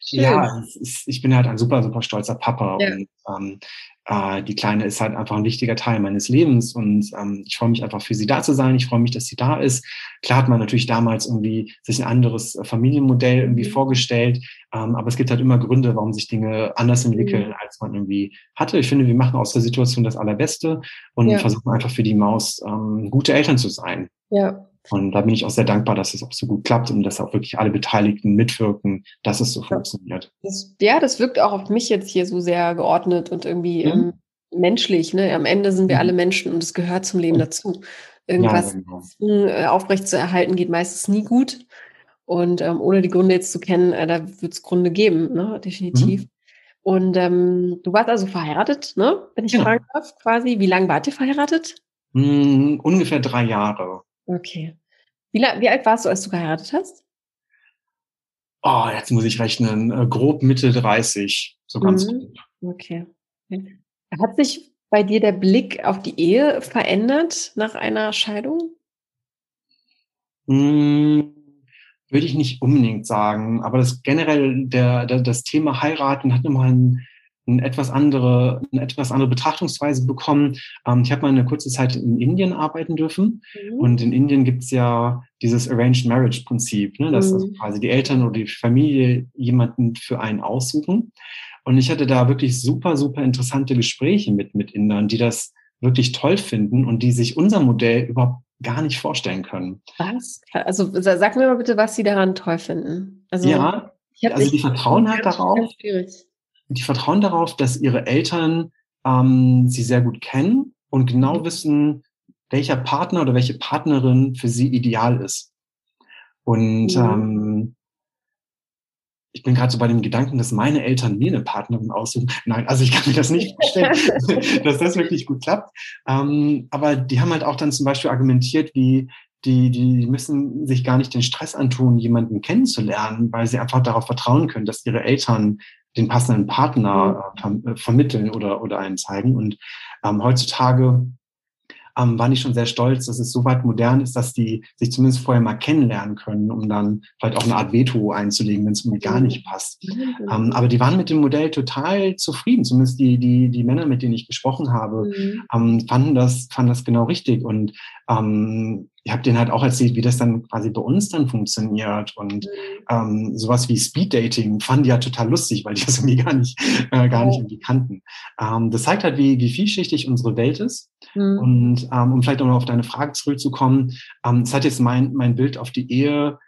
Schön. Ja, ist, ich bin halt ein super, super stolzer Papa. Ja. Und ähm, äh, die Kleine ist halt einfach ein wichtiger Teil meines Lebens und ähm, ich freue mich einfach für sie da zu sein. Ich freue mich, dass sie da ist. Klar hat man natürlich damals irgendwie sich ein anderes Familienmodell irgendwie mhm. vorgestellt, ähm, aber es gibt halt immer Gründe, warum sich Dinge anders entwickeln, mhm. als man irgendwie hatte. Ich finde, wir machen aus der Situation das Allerbeste und ja. versuchen einfach für die Maus ähm, gute Eltern zu sein. Ja. Und da bin ich auch sehr dankbar, dass es auch so gut klappt und dass auch wirklich alle Beteiligten mitwirken, dass es so ja. funktioniert. Das, ja, das wirkt auch auf mich jetzt hier so sehr geordnet und irgendwie mhm. ähm, menschlich. Ne? Am Ende sind wir mhm. alle Menschen und es gehört zum Leben dazu. Irgendwas ja, genau. Äh, aufrecht zu erhalten geht meistens nie gut. Und ähm, ohne die Gründe jetzt zu kennen, äh, da wird es Gründe geben, ne? definitiv. Mhm. Und ähm, du warst also verheiratet, ne? Wenn ich ja. fragen darf, quasi. Wie lange wart ihr verheiratet? Mm, ungefähr drei Jahre. Okay. Wie, wie alt warst du, als du geheiratet hast? Oh, jetzt muss ich rechnen. Äh, grob Mitte 30, so ganz mhm. grob. Okay. Hat sich bei dir der Blick auf die Ehe verändert nach einer Scheidung? Mm, würde ich nicht unbedingt sagen, aber das generell der, der das Thema heiraten hat nochmal ein, ein etwas andere, eine etwas andere Betrachtungsweise bekommen. Ähm, ich habe mal eine kurze Zeit in Indien arbeiten dürfen mhm. und in Indien gibt es ja dieses Arranged Marriage Prinzip, ne, dass mhm. also quasi die Eltern oder die Familie jemanden für einen aussuchen. Und ich hatte da wirklich super, super interessante Gespräche mit, mit Indern, die das wirklich toll finden und die sich unser Modell überhaupt gar nicht vorstellen können. Was? Also sag mir mal bitte, was sie daran toll finden. Also, ja, also die vertrauen halt darauf. Die vertrauen darauf, dass ihre Eltern ähm, sie sehr gut kennen und genau mhm. wissen, welcher Partner oder welche Partnerin für sie ideal ist. Und mhm. ähm, ich bin gerade so bei dem Gedanken, dass meine Eltern mir eine Partnerin aussuchen. Nein, also ich kann mir das nicht vorstellen, dass das wirklich gut klappt. Ähm, aber die haben halt auch dann zum Beispiel argumentiert, wie die, die müssen sich gar nicht den Stress antun, jemanden kennenzulernen, weil sie einfach darauf vertrauen können, dass ihre Eltern den passenden Partner äh, vermitteln oder, oder einen zeigen. Und ähm, heutzutage ähm, waren die schon sehr stolz, dass es so weit modern ist, dass die sich zumindest vorher mal kennenlernen können, um dann vielleicht auch eine Art Veto einzulegen, wenn es irgendwie gar nicht passt. Ähm, aber die waren mit dem Modell total zufrieden, zumindest die, die, die Männer, mit denen ich gesprochen habe, mhm. ähm, fanden, das, fanden das genau richtig. Und ähm, ich habe denen halt auch erzählt, wie das dann quasi bei uns dann funktioniert und mhm. ähm, sowas wie Speed Dating fanden die ja total lustig, weil die das irgendwie gar nicht, äh, gar nicht irgendwie kannten. Ähm, das zeigt halt, wie, wie vielschichtig unsere Welt ist. Mhm. Und ähm, um vielleicht auch noch auf deine Frage zurückzukommen, ähm, es hat jetzt mein, mein Bild auf die Ehe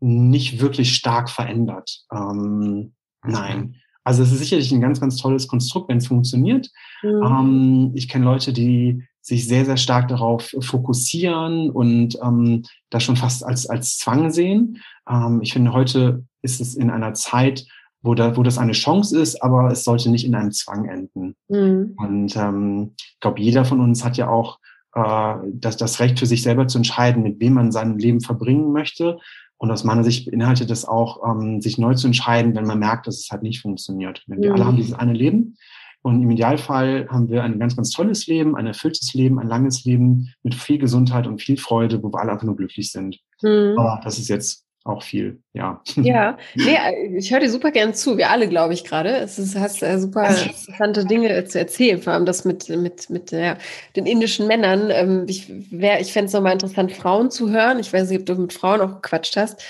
nicht wirklich stark verändert. Ähm, nein. Also es ist sicherlich ein ganz, ganz tolles Konstrukt, wenn es funktioniert. Mhm. Ähm, ich kenne Leute, die sich sehr, sehr stark darauf fokussieren und ähm, das schon fast als, als Zwang sehen. Ähm, ich finde, heute ist es in einer Zeit, wo, da, wo das eine Chance ist, aber es sollte nicht in einem Zwang enden. Mhm. Und ähm, ich glaube, jeder von uns hat ja auch äh, das, das Recht für sich selber zu entscheiden, mit wem man sein Leben verbringen möchte. Und aus meiner Sicht beinhaltet es auch, ähm, sich neu zu entscheiden, wenn man merkt, dass es halt nicht funktioniert. Wenn wir mhm. alle haben dieses eine Leben und im Idealfall haben wir ein ganz, ganz tolles Leben, ein erfülltes Leben, ein langes Leben mit viel Gesundheit und viel Freude, wo wir alle einfach nur glücklich sind. Mhm. Aber das ist jetzt auch viel, ja. Ja, nee, ich höre dir super gern zu, wir alle, glaube ich, gerade. Es ist, hast äh, super interessante Dinge zu erzählen, vor allem das mit, mit, mit ja, den indischen Männern. Ähm, ich ich fände es nochmal interessant, Frauen zu hören. Ich weiß nicht, ob du mit Frauen auch gequatscht hast.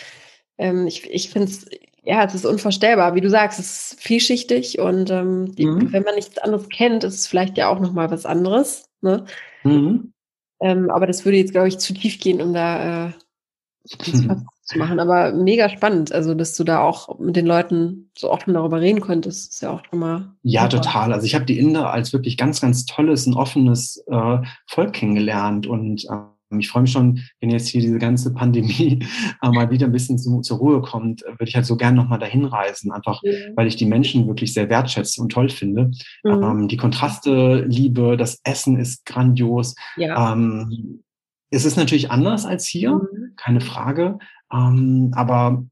Ähm, ich ich finde es ja, es ist unvorstellbar. Wie du sagst, es ist vielschichtig und ähm, die, mhm. wenn man nichts anderes kennt, ist es vielleicht ja auch nochmal was anderes. Ne? Mhm. Ähm, aber das würde jetzt, glaube ich, zu tief gehen, um da äh, mhm. zu machen. Aber mega spannend, also dass du da auch mit den Leuten so offen darüber reden konntest, ist ja auch schon mal. Ja, super. total. Also ich habe die Inder als wirklich ganz, ganz tolles, ein offenes äh, Volk kennengelernt und äh, ich freue mich schon, wenn jetzt hier diese ganze Pandemie äh, mal wieder ein bisschen zu, zur Ruhe kommt, würde ich halt so gern nochmal dahin reisen, einfach mhm. weil ich die Menschen wirklich sehr wertschätze und toll finde. Mhm. Ähm, die Kontraste liebe, das Essen ist grandios. Ja. Ähm, es ist natürlich anders als hier, mhm. keine Frage, ähm, aber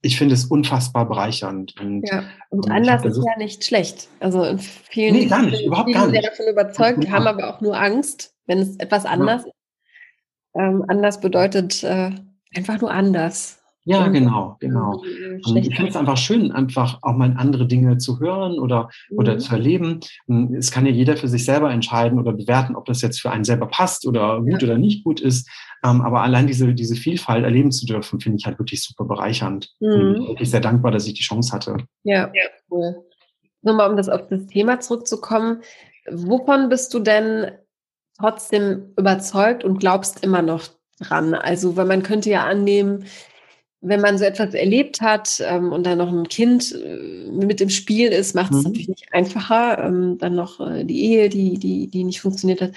ich finde es unfassbar bereichernd. Und, ja, und anders ist ja nicht schlecht. Also in vielen, nee, gar nicht, überhaupt gar nicht. davon überzeugt, haben aber auch nur Angst, wenn es etwas anders ja. Ähm, anders bedeutet äh, einfach nur anders. Ja, genau, genau. Und ich finde es einfach schön, einfach auch mal andere Dinge zu hören oder, mhm. oder zu erleben. Hm, es kann ja jeder für sich selber entscheiden oder bewerten, ob das jetzt für einen selber passt oder gut ja. oder nicht gut ist. Ähm, aber allein diese, diese Vielfalt erleben zu dürfen, finde ich halt wirklich super bereichernd. Mhm. Und wirklich sehr dankbar, dass ich die Chance hatte. Ja, ja. cool. Nur mal, um das auf das Thema zurückzukommen. Wovon bist du denn trotzdem überzeugt und glaubst immer noch dran? Also, weil man könnte ja annehmen, wenn man so etwas erlebt hat ähm, und dann noch ein Kind äh, mit im Spiel ist, macht es mhm. natürlich nicht einfacher. Ähm, dann noch äh, die Ehe, die, die, die nicht funktioniert hat.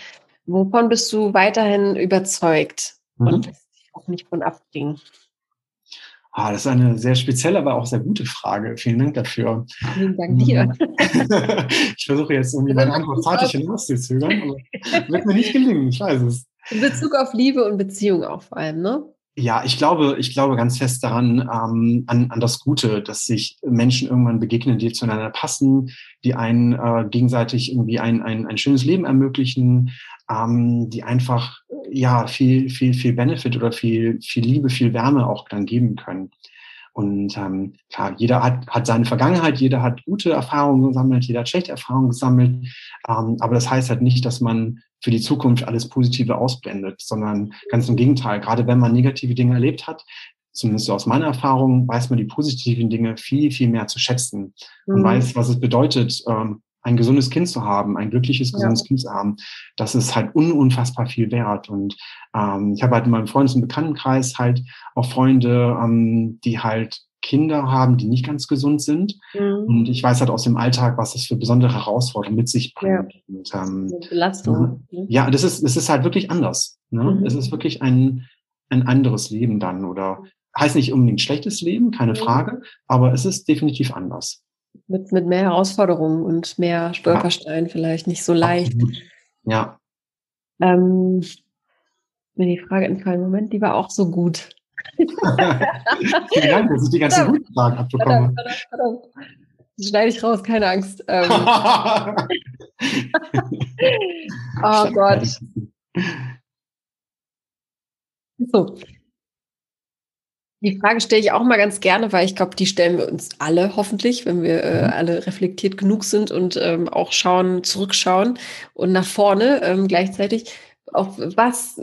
Wovon bist du weiterhin überzeugt mhm. und lässt dich auch nicht von abbringen? Ah, das ist eine sehr spezielle, aber auch sehr gute Frage. Vielen Dank dafür. Vielen Dank dir. Mhm. ich versuche jetzt irgendwie meine Antwort fertig hinauszuzögern, aber wird mir nicht gelingen, ich weiß es. In Bezug auf Liebe und Beziehung auch vor allem, ne? Ja, ich glaube, ich glaube ganz fest daran, ähm, an, an das Gute, dass sich Menschen irgendwann begegnen, die zueinander passen, die einen äh, gegenseitig irgendwie ein, ein, ein schönes Leben ermöglichen, ähm, die einfach ja viel, viel, viel Benefit oder viel, viel Liebe, viel Wärme auch dann geben können. Und ähm, klar, jeder hat, hat seine Vergangenheit, jeder hat gute Erfahrungen gesammelt, jeder hat schlechte Erfahrungen gesammelt. Ähm, aber das heißt halt nicht, dass man für die Zukunft alles Positive ausblendet, sondern ganz im Gegenteil. Gerade wenn man negative Dinge erlebt hat, zumindest aus meiner Erfahrung, weiß man die positiven Dinge viel, viel mehr zu schätzen und mhm. weiß, was es bedeutet, ähm, ein gesundes Kind zu haben, ein glückliches, gesundes ja. Kind zu haben, das ist halt un unfassbar viel wert. Und ähm, ich habe halt in meinem Freundes- und Bekanntenkreis halt auch Freunde, ähm, die halt Kinder haben, die nicht ganz gesund sind. Mhm. Und ich weiß halt aus dem Alltag, was das für besondere Herausforderungen mit sich bringt. Ja. Und, ähm, Belastung. Mhm. Ja, das ist, das ist halt wirklich anders. Ne? Mhm. Es ist wirklich ein, ein anderes Leben dann oder heißt nicht unbedingt schlechtes Leben, keine Frage, aber es ist definitiv anders mit, mit mehr Herausforderungen und mehr Stolpersteinen ja. vielleicht nicht so leicht. Ja. Ähm, mir die Frage entfallen, Moment, die war auch so gut. Vielen Dank, dass ich die ganzen guten Fragen abbekomme. Das schneide ich raus, keine Angst. Ähm. oh Gott. So, die Frage stelle ich auch mal ganz gerne, weil ich glaube, die stellen wir uns alle hoffentlich, wenn wir äh, mhm. alle reflektiert genug sind und ähm, auch schauen, zurückschauen und nach vorne ähm, gleichzeitig. Auf was,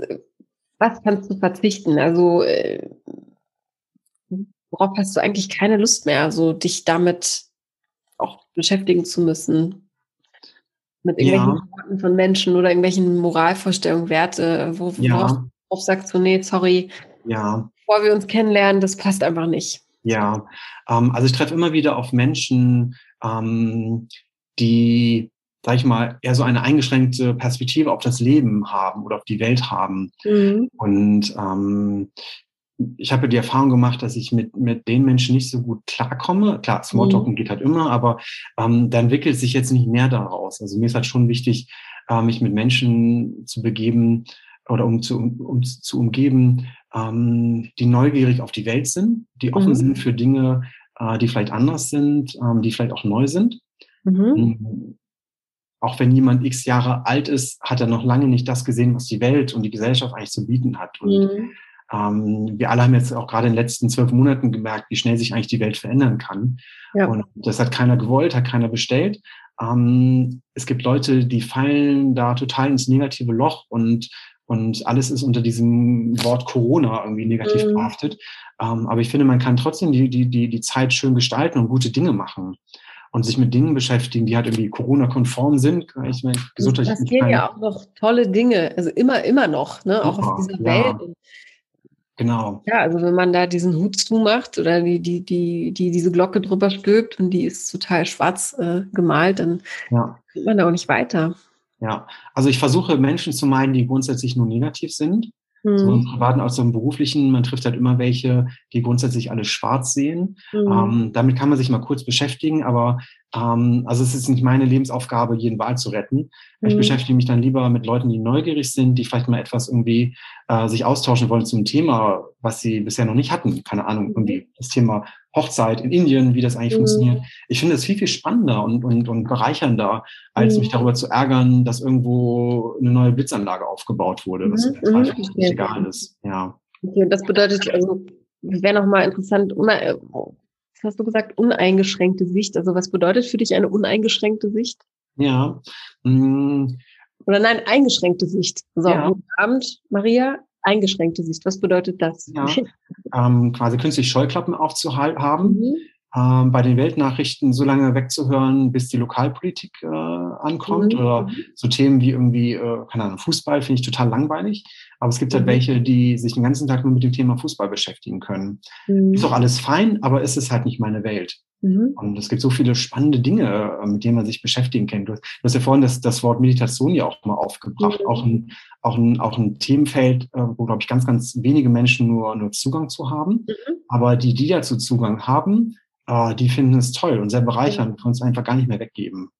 was kannst du verzichten? Also äh, worauf hast du eigentlich keine Lust mehr, also dich damit auch beschäftigen zu müssen? Mit irgendwelchen ja. Worten von Menschen oder irgendwelchen Moralvorstellungen, Werte, wo, ja. worauf sagst du, nee, sorry. Ja bevor wir uns kennenlernen, das passt einfach nicht. Ja, ähm, also ich treffe immer wieder auf Menschen, ähm, die, sag ich mal, eher so eine eingeschränkte Perspektive auf das Leben haben oder auf die Welt haben. Mhm. Und ähm, ich habe die Erfahrung gemacht, dass ich mit, mit den Menschen nicht so gut klarkomme. Klar, Smalltalken mhm. geht halt immer, aber ähm, da entwickelt sich jetzt nicht mehr daraus. Also mir ist halt schon wichtig, äh, mich mit Menschen zu begeben oder um zu, um, zu umgeben, ähm, die neugierig auf die Welt sind, die offen mhm. sind für Dinge, äh, die vielleicht anders sind, ähm, die vielleicht auch neu sind. Mhm. Ähm, auch wenn jemand x Jahre alt ist, hat er noch lange nicht das gesehen, was die Welt und die Gesellschaft eigentlich zu bieten hat. Und mhm. ähm, wir alle haben jetzt auch gerade in den letzten zwölf Monaten gemerkt, wie schnell sich eigentlich die Welt verändern kann. Ja. Und das hat keiner gewollt, hat keiner bestellt. Ähm, es gibt Leute, die fallen da total ins negative Loch und und alles ist unter diesem Wort Corona irgendwie negativ mhm. behaftet. Ähm, aber ich finde, man kann trotzdem die, die, die, die Zeit schön gestalten und gute Dinge machen und sich mit Dingen beschäftigen, die halt irgendwie Corona-konform sind. Ich meine, gesundheitlich. Es passieren ja auch noch tolle Dinge, also immer, immer noch, ne? auch auf dieser ja. Welt. Genau. Ja, also wenn man da diesen Hut zumacht oder die, die, die, die diese Glocke drüber stülpt und die ist total schwarz äh, gemalt, dann ja. kommt man da auch nicht weiter. Ja, also ich versuche Menschen zu meinen, die grundsätzlich nur negativ sind. Mhm. So im privaten als auch im beruflichen. Man trifft halt immer welche, die grundsätzlich alles schwarz sehen. Mhm. Ähm, damit kann man sich mal kurz beschäftigen, aber ähm, also es ist nicht meine Lebensaufgabe, jeden Wahl zu retten. Mhm. Ich beschäftige mich dann lieber mit Leuten, die neugierig sind, die vielleicht mal etwas irgendwie äh, sich austauschen wollen zum Thema, was sie bisher noch nicht hatten. Keine Ahnung, irgendwie das Thema Hochzeit in Indien, wie das eigentlich mhm. funktioniert. Ich finde es viel, viel spannender und, und, und bereichernder, als mhm. mich darüber zu ärgern, dass irgendwo eine neue Blitzanlage aufgebaut wurde, was mhm. total mhm. egal ist. Ja. Okay, das bedeutet, also, wäre nochmal interessant, was hast du gesagt, uneingeschränkte Sicht. Also was bedeutet für dich eine uneingeschränkte Sicht? Ja. Mm. Oder nein, eingeschränkte Sicht. So, ja. guten Abend, Maria. Eingeschränkte Sicht. Was bedeutet das? Ja. ähm, quasi künstlich Scheuklappen aufzuhaben. Mhm. ähm, bei den Weltnachrichten so lange wegzuhören, bis die Lokalpolitik äh, ankommt. Mhm. Oder so Themen wie irgendwie, äh, keine Ahnung, Fußball finde ich total langweilig. Aber es gibt halt mhm. welche, die sich den ganzen Tag nur mit dem Thema Fußball beschäftigen können. Mhm. Ist doch alles fein, aber es ist halt nicht meine Welt. Mhm. Und es gibt so viele spannende Dinge, äh, mit denen man sich beschäftigen kann. Du, hast ja vorhin das, das Wort Meditation ja auch mal aufgebracht. Mhm. Auch, ein, auch, ein, auch ein Themenfeld, äh, wo, glaube ich, ganz, ganz wenige Menschen nur, nur Zugang zu haben. Mhm. Aber die, die dazu Zugang haben, äh, die finden es toll und sehr bereichernd, können es einfach gar nicht mehr weggeben.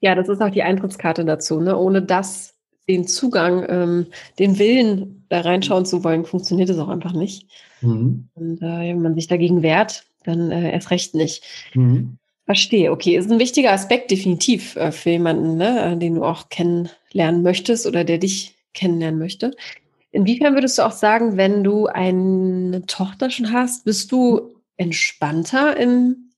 Ja, das ist auch die Eintrittskarte dazu. Ne? Ohne das, den Zugang, ähm, den Willen, da reinschauen zu wollen, funktioniert es auch einfach nicht. Mhm. Und äh, wenn man sich dagegen wehrt, dann äh, erst recht nicht. Mhm. Verstehe, okay. Ist ein wichtiger Aspekt definitiv äh, für jemanden, ne, den du auch kennenlernen möchtest oder der dich kennenlernen möchte. Inwiefern würdest du auch sagen, wenn du eine Tochter schon hast, bist du entspannter im,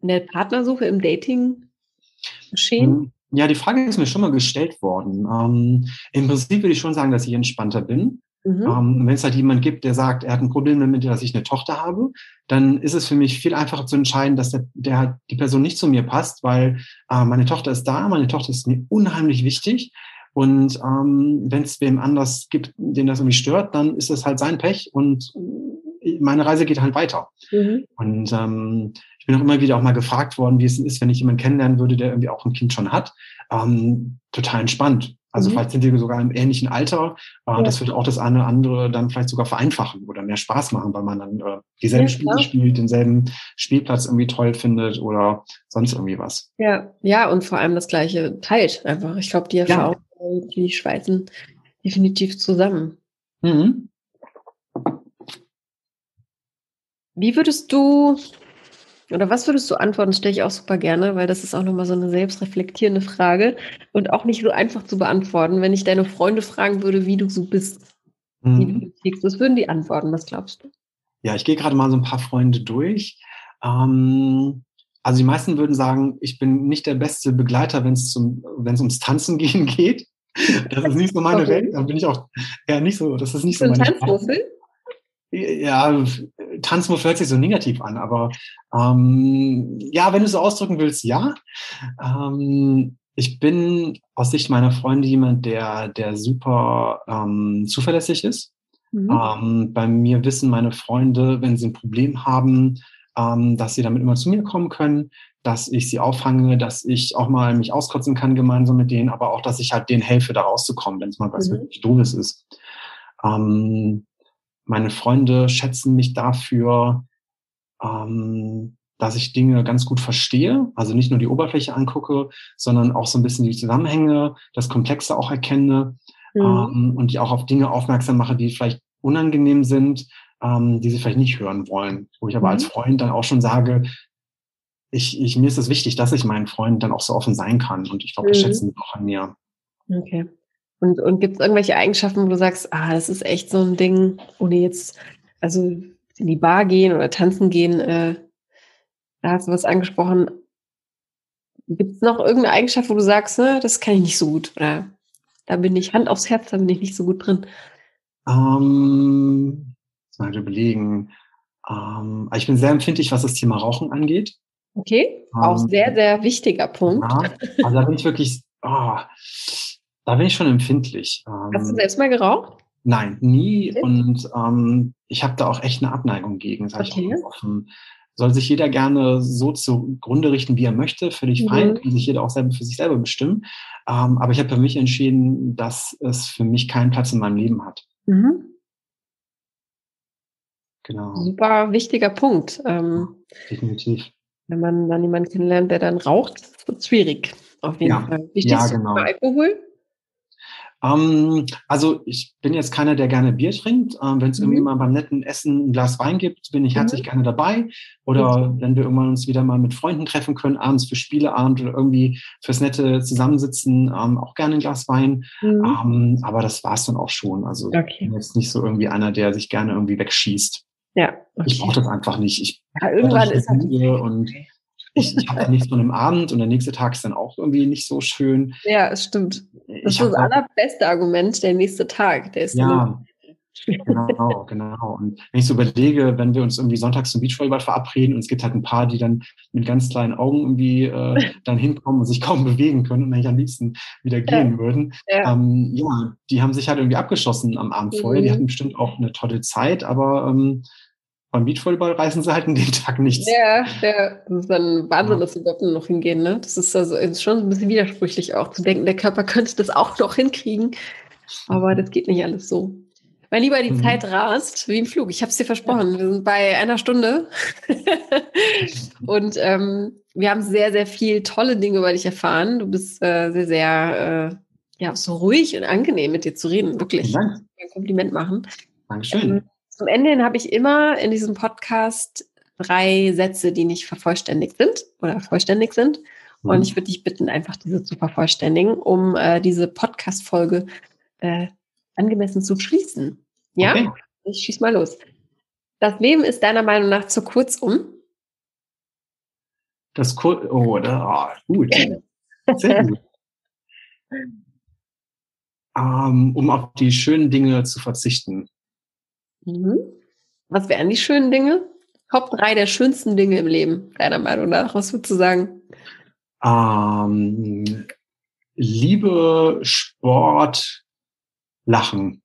in der Partnersuche, im Dating-Geschehen? Hm, ja, die Frage ist mir schon mal gestellt worden. Ähm, Im Prinzip würde ich schon sagen, dass ich entspannter bin. Mhm. Ähm, wenn es halt jemand gibt, der sagt, er hat ein Problem damit, dass ich eine Tochter habe, dann ist es für mich viel einfacher zu entscheiden, dass der, der die Person nicht zu mir passt, weil äh, meine Tochter ist da, meine Tochter ist mir unheimlich wichtig. Und ähm, wenn es wem anders gibt, den das irgendwie stört, dann ist es halt sein Pech und meine Reise geht halt weiter. Mhm. Und ähm, ich bin auch immer wieder auch mal gefragt worden, wie es ist, wenn ich jemanden kennenlernen würde, der irgendwie auch ein Kind schon hat. Ähm, total entspannt. Also mhm. vielleicht sind wir sogar im ähnlichen Alter. Äh, ja. Das wird auch das eine oder andere dann vielleicht sogar vereinfachen oder mehr Spaß machen, weil man dann äh, dieselben ja, Spiele spielt, denselben Spielplatz irgendwie toll findet oder sonst irgendwie was. Ja, ja, und vor allem das Gleiche teilt einfach. Ich glaube, die Erfahrungen, ja. die schweißen definitiv zusammen. Mhm. Wie würdest du oder was würdest du antworten? Stelle ich auch super gerne, weil das ist auch nochmal so eine selbstreflektierende Frage und auch nicht so einfach zu beantworten, wenn ich deine Freunde fragen würde, wie du so bist, mhm. wie du mhm. tickst. Was würden die antworten? Was glaubst du? Ja, ich gehe gerade mal so ein paar Freunde durch. Ähm, also die meisten würden sagen, ich bin nicht der beste Begleiter, wenn es ums Tanzen gehen geht. Das ist nicht so meine. Welt. Da bin ich auch eher nicht so. Das ist nicht so, so meine Tanzmuffel? Ja, Tanzmuff hört sich so negativ an, aber ähm, ja, wenn du so ausdrücken willst, ja. Ähm, ich bin aus Sicht meiner Freunde jemand, der, der super ähm, zuverlässig ist. Mhm. Ähm, bei mir wissen meine Freunde, wenn sie ein Problem haben, ähm, dass sie damit immer zu mir kommen können, dass ich sie auffange, dass ich auch mal mich auskotzen kann gemeinsam mit denen, aber auch, dass ich halt denen helfe, da rauszukommen, wenn es mal was mhm. wirklich Doofes ist. Ähm, meine Freunde schätzen mich dafür, ähm, dass ich Dinge ganz gut verstehe, also nicht nur die Oberfläche angucke, sondern auch so ein bisschen die Zusammenhänge, das Komplexe auch erkenne mhm. ähm, und die auch auf Dinge aufmerksam mache, die vielleicht unangenehm sind, ähm, die sie vielleicht nicht hören wollen. Wo ich aber mhm. als Freund dann auch schon sage, ich, ich, mir ist es wichtig, dass ich meinen Freunden dann auch so offen sein kann. Und ich glaube, das mhm. schätzen sie auch an mir. Okay. Und, und gibt es irgendwelche Eigenschaften, wo du sagst, ah, das ist echt so ein Ding, ohne jetzt, also in die Bar gehen oder tanzen gehen, äh, da hast du was angesprochen. Gibt es noch irgendeine Eigenschaft, wo du sagst, ne, das kann ich nicht so gut? Oder da bin ich Hand aufs Herz, da bin ich nicht so gut drin? Ähm, mal überlegen. Ähm, ich bin sehr empfindlich, was das Thema Rauchen angeht. Okay, auch ähm, sehr, sehr wichtiger Punkt. Ja, also da bin ich wirklich, oh, da bin ich schon empfindlich. Hast du ähm, selbst mal geraucht? Nein, nie. Okay. Und ähm, ich habe da auch echt eine Abneigung gegen, sage okay. ich offen. Soll sich jeder gerne so zugrunde richten, wie er möchte, völlig mhm. fein, kann sich jeder auch selber für sich selber bestimmen. Ähm, aber ich habe für mich entschieden, dass es für mich keinen Platz in meinem Leben hat. Mhm. Genau. Super wichtiger Punkt. Ähm, Definitiv. Wenn man dann jemanden kennenlernt, der dann raucht, wird es schwierig. Auf jeden ja. Fall. Wie stehst ja, genau. du Alkohol? Ähm, also ich bin jetzt keiner, der gerne Bier trinkt. Ähm, wenn es mhm. irgendwie mal beim netten Essen ein Glas Wein gibt, bin ich herzlich mhm. gerne dabei. Oder mhm. wenn wir irgendwann uns wieder mal mit Freunden treffen können, abends für Spieleabend oder irgendwie fürs nette Zusammensitzen, ähm, auch gerne ein Glas Wein. Mhm. Ähm, aber das war's dann auch schon. Also okay. ich bin jetzt nicht so irgendwie einer, der sich gerne irgendwie wegschießt. Ja. Okay. Ich brauche das einfach nicht. Ich ja, irgendwann ist halt und ich, ich habe nichts von einem Abend und der nächste Tag ist dann auch irgendwie nicht so schön. Ja, es stimmt. Das ich ist das allerbeste Argument, der nächste Tag. Der ist ja, Genau, genau. Und wenn ich so überlege, wenn wir uns irgendwie sonntags zum Beachvolleyball verabreden und es gibt halt ein paar, die dann mit ganz kleinen Augen irgendwie äh, dann hinkommen und sich kaum bewegen können und eigentlich am liebsten wieder gehen ja. würden. Ja. Ähm, ja, die haben sich halt irgendwie abgeschossen am Abend vorher. Mhm. Die hatten bestimmt auch eine tolle Zeit, aber ähm, beim Beachvolleyball reißen sie halt in den Tag nichts. Ja, ja. Das ist dann Wahnsinn, dass sie dort noch hingehen. Ne? Das ist also ist schon ein bisschen widersprüchlich auch zu denken, der Körper könnte das auch noch hinkriegen. Aber das geht nicht alles so. Mein Lieber, die mhm. Zeit rast wie im Flug. Ich habe es dir versprochen. Wir sind bei einer Stunde. und ähm, wir haben sehr, sehr viel tolle Dinge über dich erfahren. Du bist äh, sehr, sehr äh, ja, so ruhig und angenehm mit dir zu reden. Wirklich. Dank. Ein Kompliment machen. Dankeschön. Ähm, zum Ende habe ich immer in diesem Podcast drei Sätze, die nicht vervollständigt sind oder vollständig sind. Und mhm. ich würde dich bitten, einfach diese zu vervollständigen, um äh, diese Podcast-Folge äh, angemessen zu schließen. Ja? Okay. Ich schieß mal los. Das Leben ist deiner Meinung nach zu kurz um? Das Kur oh, da, oh, gut. Sehr gut. um, um auf die schönen Dinge zu verzichten. Mhm. Was wären die schönen Dinge? Top drei der schönsten Dinge im Leben, deiner Meinung nach. Was würdest du sagen? Ähm, Liebe, Sport, Lachen.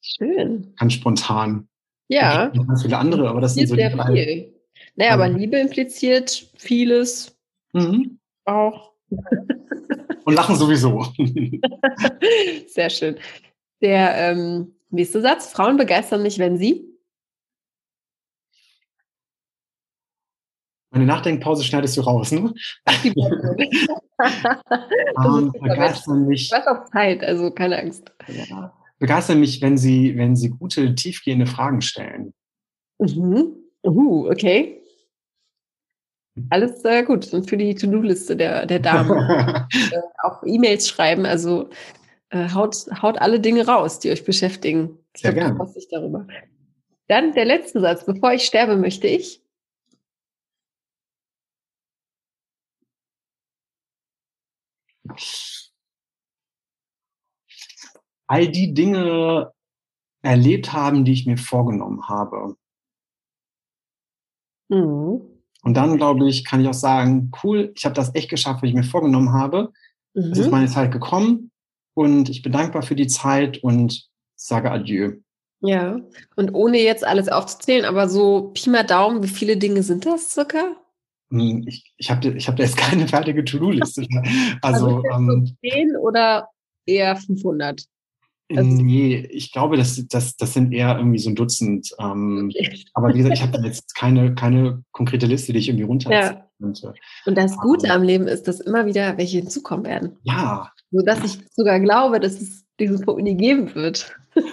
Schön. Ganz spontan. Ja. Ganz viele andere, aber das sind so die drei. Viel. Naja, aber Liebe impliziert vieles. Mhm. Auch. Und Lachen sowieso. Sehr schön. Der ähm, Nächster Satz. Frauen begeistern mich, wenn sie? Meine Nachdenkpause schneidest du raus, ne? um, begeistern mich. Was auf Zeit, also keine Angst. Ja. Begeistern mich, wenn sie, wenn sie gute, tiefgehende Fragen stellen. Mhm. Uh, okay. Alles äh, gut. Und für die To-Do-Liste der, der Damen. äh, auch E-Mails schreiben. Also äh, haut, haut alle Dinge raus, die euch beschäftigen. Sehr gerne. Ich darüber. Dann der letzte Satz. Bevor ich sterbe, möchte ich. All die Dinge erlebt haben, die ich mir vorgenommen habe. Mhm. Und dann, glaube ich, kann ich auch sagen, cool, ich habe das echt geschafft, was ich mir vorgenommen habe. Mhm. Es ist mhm. meine Zeit gekommen und ich bin dankbar für die Zeit und sage Adieu. Ja, und ohne jetzt alles aufzuzählen, aber so Pi mal Daumen, wie viele Dinge sind das circa? Hm, ich, ich habe ich hab da jetzt keine fertige To-Do-Liste. Also, also ähm, 10 oder eher 500? Also, nee, ich glaube, das, das, das sind eher irgendwie so ein Dutzend. Ähm, okay. Aber wie gesagt, ich habe jetzt keine, keine konkrete Liste, die ich irgendwie runterziehen ja. könnte. Und das Gute um, am Leben ist, dass immer wieder welche hinzukommen werden. Ja. So dass ich sogar glaube, dass es diesen Punkt nie geben wird.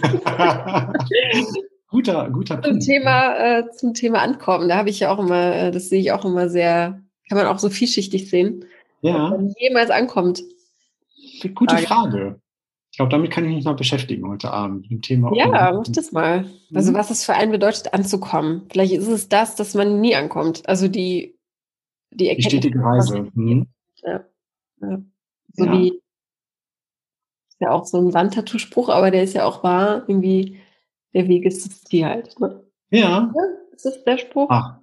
guter, guter Punkt. Zum Thema, äh, zum Thema Ankommen, da habe ich ja auch immer, äh, das sehe ich auch immer sehr, kann man auch so vielschichtig sehen. Ja. Ob man jemals ankommt. Gute Frage. Frage. Ich glaube, damit kann ich mich mal beschäftigen heute Abend. Im Thema ja, mach das mal. Also, mhm. was es für einen bedeutet, anzukommen. Vielleicht ist es das, dass man nie ankommt. Also die, die, die stetige Reise. Mhm. Ja. ja. So ja. wie ist ja auch so ein Wandtattoo-Spruch, aber der ist ja auch wahr, irgendwie, der Weg ist das Ziel halt. Ne? Ja. ja. Ist das der Spruch? Ah.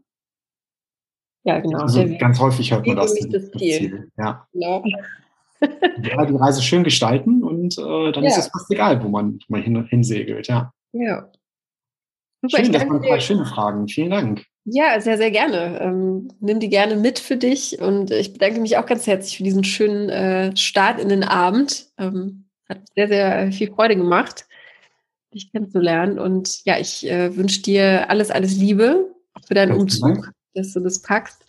Ja, genau. Also ganz häufig hört man das. Ist das, das Ziel. Ziel. Ja. Genau. ja, die Reise schön gestalten und äh, dann ja. ist es fast egal, wo man, wo man hin, hinsegelt, ja. Ja. Super, Schön, das waren drei schöne Fragen. Vielen Dank. Ja, sehr, sehr gerne. Ähm, nimm die gerne mit für dich und ich bedanke mich auch ganz herzlich für diesen schönen äh, Start in den Abend. Ähm, hat sehr, sehr viel Freude gemacht, dich kennenzulernen. Und ja, ich äh, wünsche dir alles, alles Liebe für deinen Umzug, dass du das packst.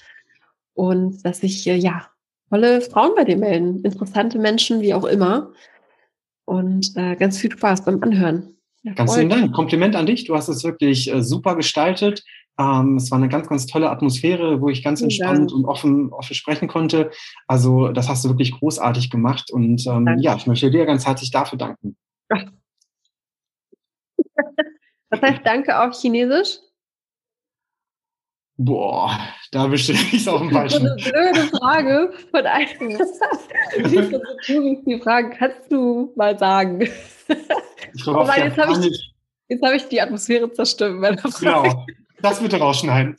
Und dass sich, äh, ja, tolle Frauen bei dir melden. Interessante Menschen, wie auch immer. Und äh, ganz viel Spaß beim Anhören. Ja, ganz vielen Dank. Kompliment an dich. Du hast es wirklich äh, super gestaltet. Ähm, es war eine ganz, ganz tolle Atmosphäre, wo ich ganz entspannt und offen, offen sprechen konnte. Also das hast du wirklich großartig gemacht. Und ähm, ja, ich möchte dir ganz herzlich dafür danken. Was heißt Danke auf Chinesisch? Boah, da bestelle ich es auf dem falschen. So eine blöde Frage von einem. Wie viele Fragen kannst du mal sagen? Ich glaube, jetzt habe ich, jetzt hab ich die Atmosphäre zerstört Frage. Genau, das bitte rausschneiden.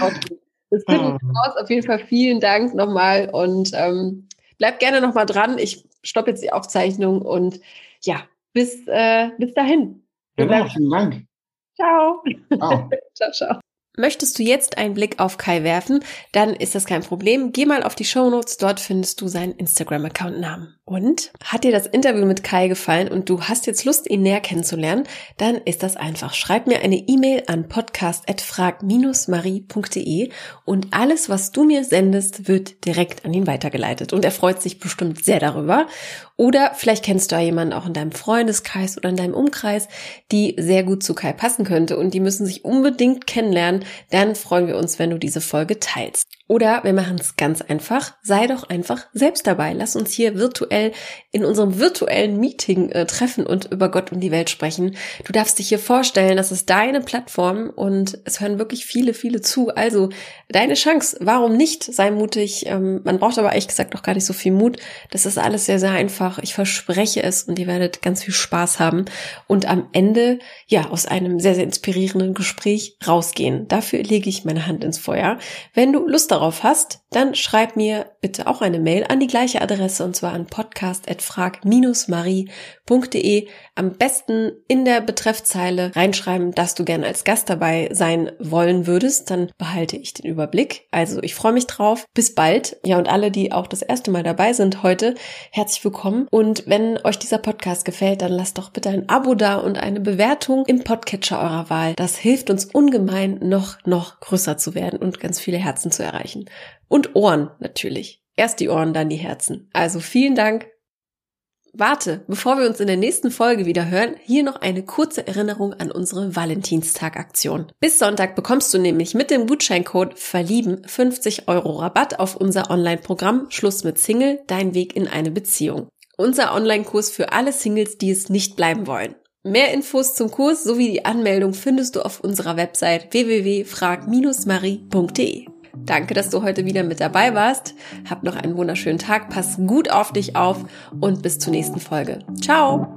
Okay. Das finden wir ah. raus. Auf jeden Fall vielen Dank nochmal und ähm, bleib gerne nochmal dran. Ich stoppe jetzt die Aufzeichnung und ja, bis, äh, bis dahin. Genau, vielen Dank. Ciao. Ciao. ciao, ciao. Möchtest du jetzt einen Blick auf Kai werfen, dann ist das kein Problem. Geh mal auf die Show Notes, dort findest du seinen Instagram-Account-Namen. Und hat dir das Interview mit Kai gefallen und du hast jetzt Lust, ihn näher kennenzulernen, dann ist das einfach. Schreib mir eine E-Mail an podcast.frag-marie.de und alles, was du mir sendest, wird direkt an ihn weitergeleitet. Und er freut sich bestimmt sehr darüber. Oder vielleicht kennst du ja jemanden auch in deinem Freundeskreis oder in deinem Umkreis, die sehr gut zu Kai passen könnte und die müssen sich unbedingt kennenlernen. Dann freuen wir uns, wenn du diese Folge teilst. Oder wir machen es ganz einfach. Sei doch einfach selbst dabei. Lass uns hier virtuell in unserem virtuellen Meeting äh, treffen und über Gott und die Welt sprechen. Du darfst dich hier vorstellen, das ist deine Plattform und es hören wirklich viele, viele zu. Also deine Chance. Warum nicht? Sei mutig. Ähm, man braucht aber ehrlich gesagt auch gar nicht so viel Mut. Das ist alles sehr, sehr einfach. Ich verspreche es und ihr werdet ganz viel Spaß haben und am Ende ja aus einem sehr, sehr inspirierenden Gespräch rausgehen. Dafür lege ich meine Hand ins Feuer. Wenn du Lust darauf hast, dann schreib mir bitte auch eine Mail an die gleiche Adresse und zwar an podcast.frag-marie.de. Am besten in der Betreffzeile reinschreiben, dass du gerne als Gast dabei sein wollen würdest. Dann behalte ich den Überblick. Also ich freue mich drauf. Bis bald. Ja, und alle, die auch das erste Mal dabei sind heute, herzlich willkommen. Und wenn euch dieser Podcast gefällt, dann lasst doch bitte ein Abo da und eine Bewertung im Podcatcher eurer Wahl. Das hilft uns ungemein, noch, noch größer zu werden und ganz viele Herzen zu erreichen erreichen. Und Ohren natürlich. Erst die Ohren, dann die Herzen. Also vielen Dank. Warte, bevor wir uns in der nächsten Folge wieder hören, hier noch eine kurze Erinnerung an unsere Valentinstag-Aktion. Bis Sonntag bekommst du nämlich mit dem Gutscheincode Verlieben 50 Euro Rabatt auf unser Online-Programm Schluss mit Single, dein Weg in eine Beziehung. Unser Online-Kurs für alle Singles, die es nicht bleiben wollen. Mehr Infos zum Kurs sowie die Anmeldung findest du auf unserer Website www.frag-marie.de. Danke, dass du heute wieder mit dabei warst. Hab noch einen wunderschönen Tag, pass gut auf dich auf und bis zur nächsten Folge. Ciao!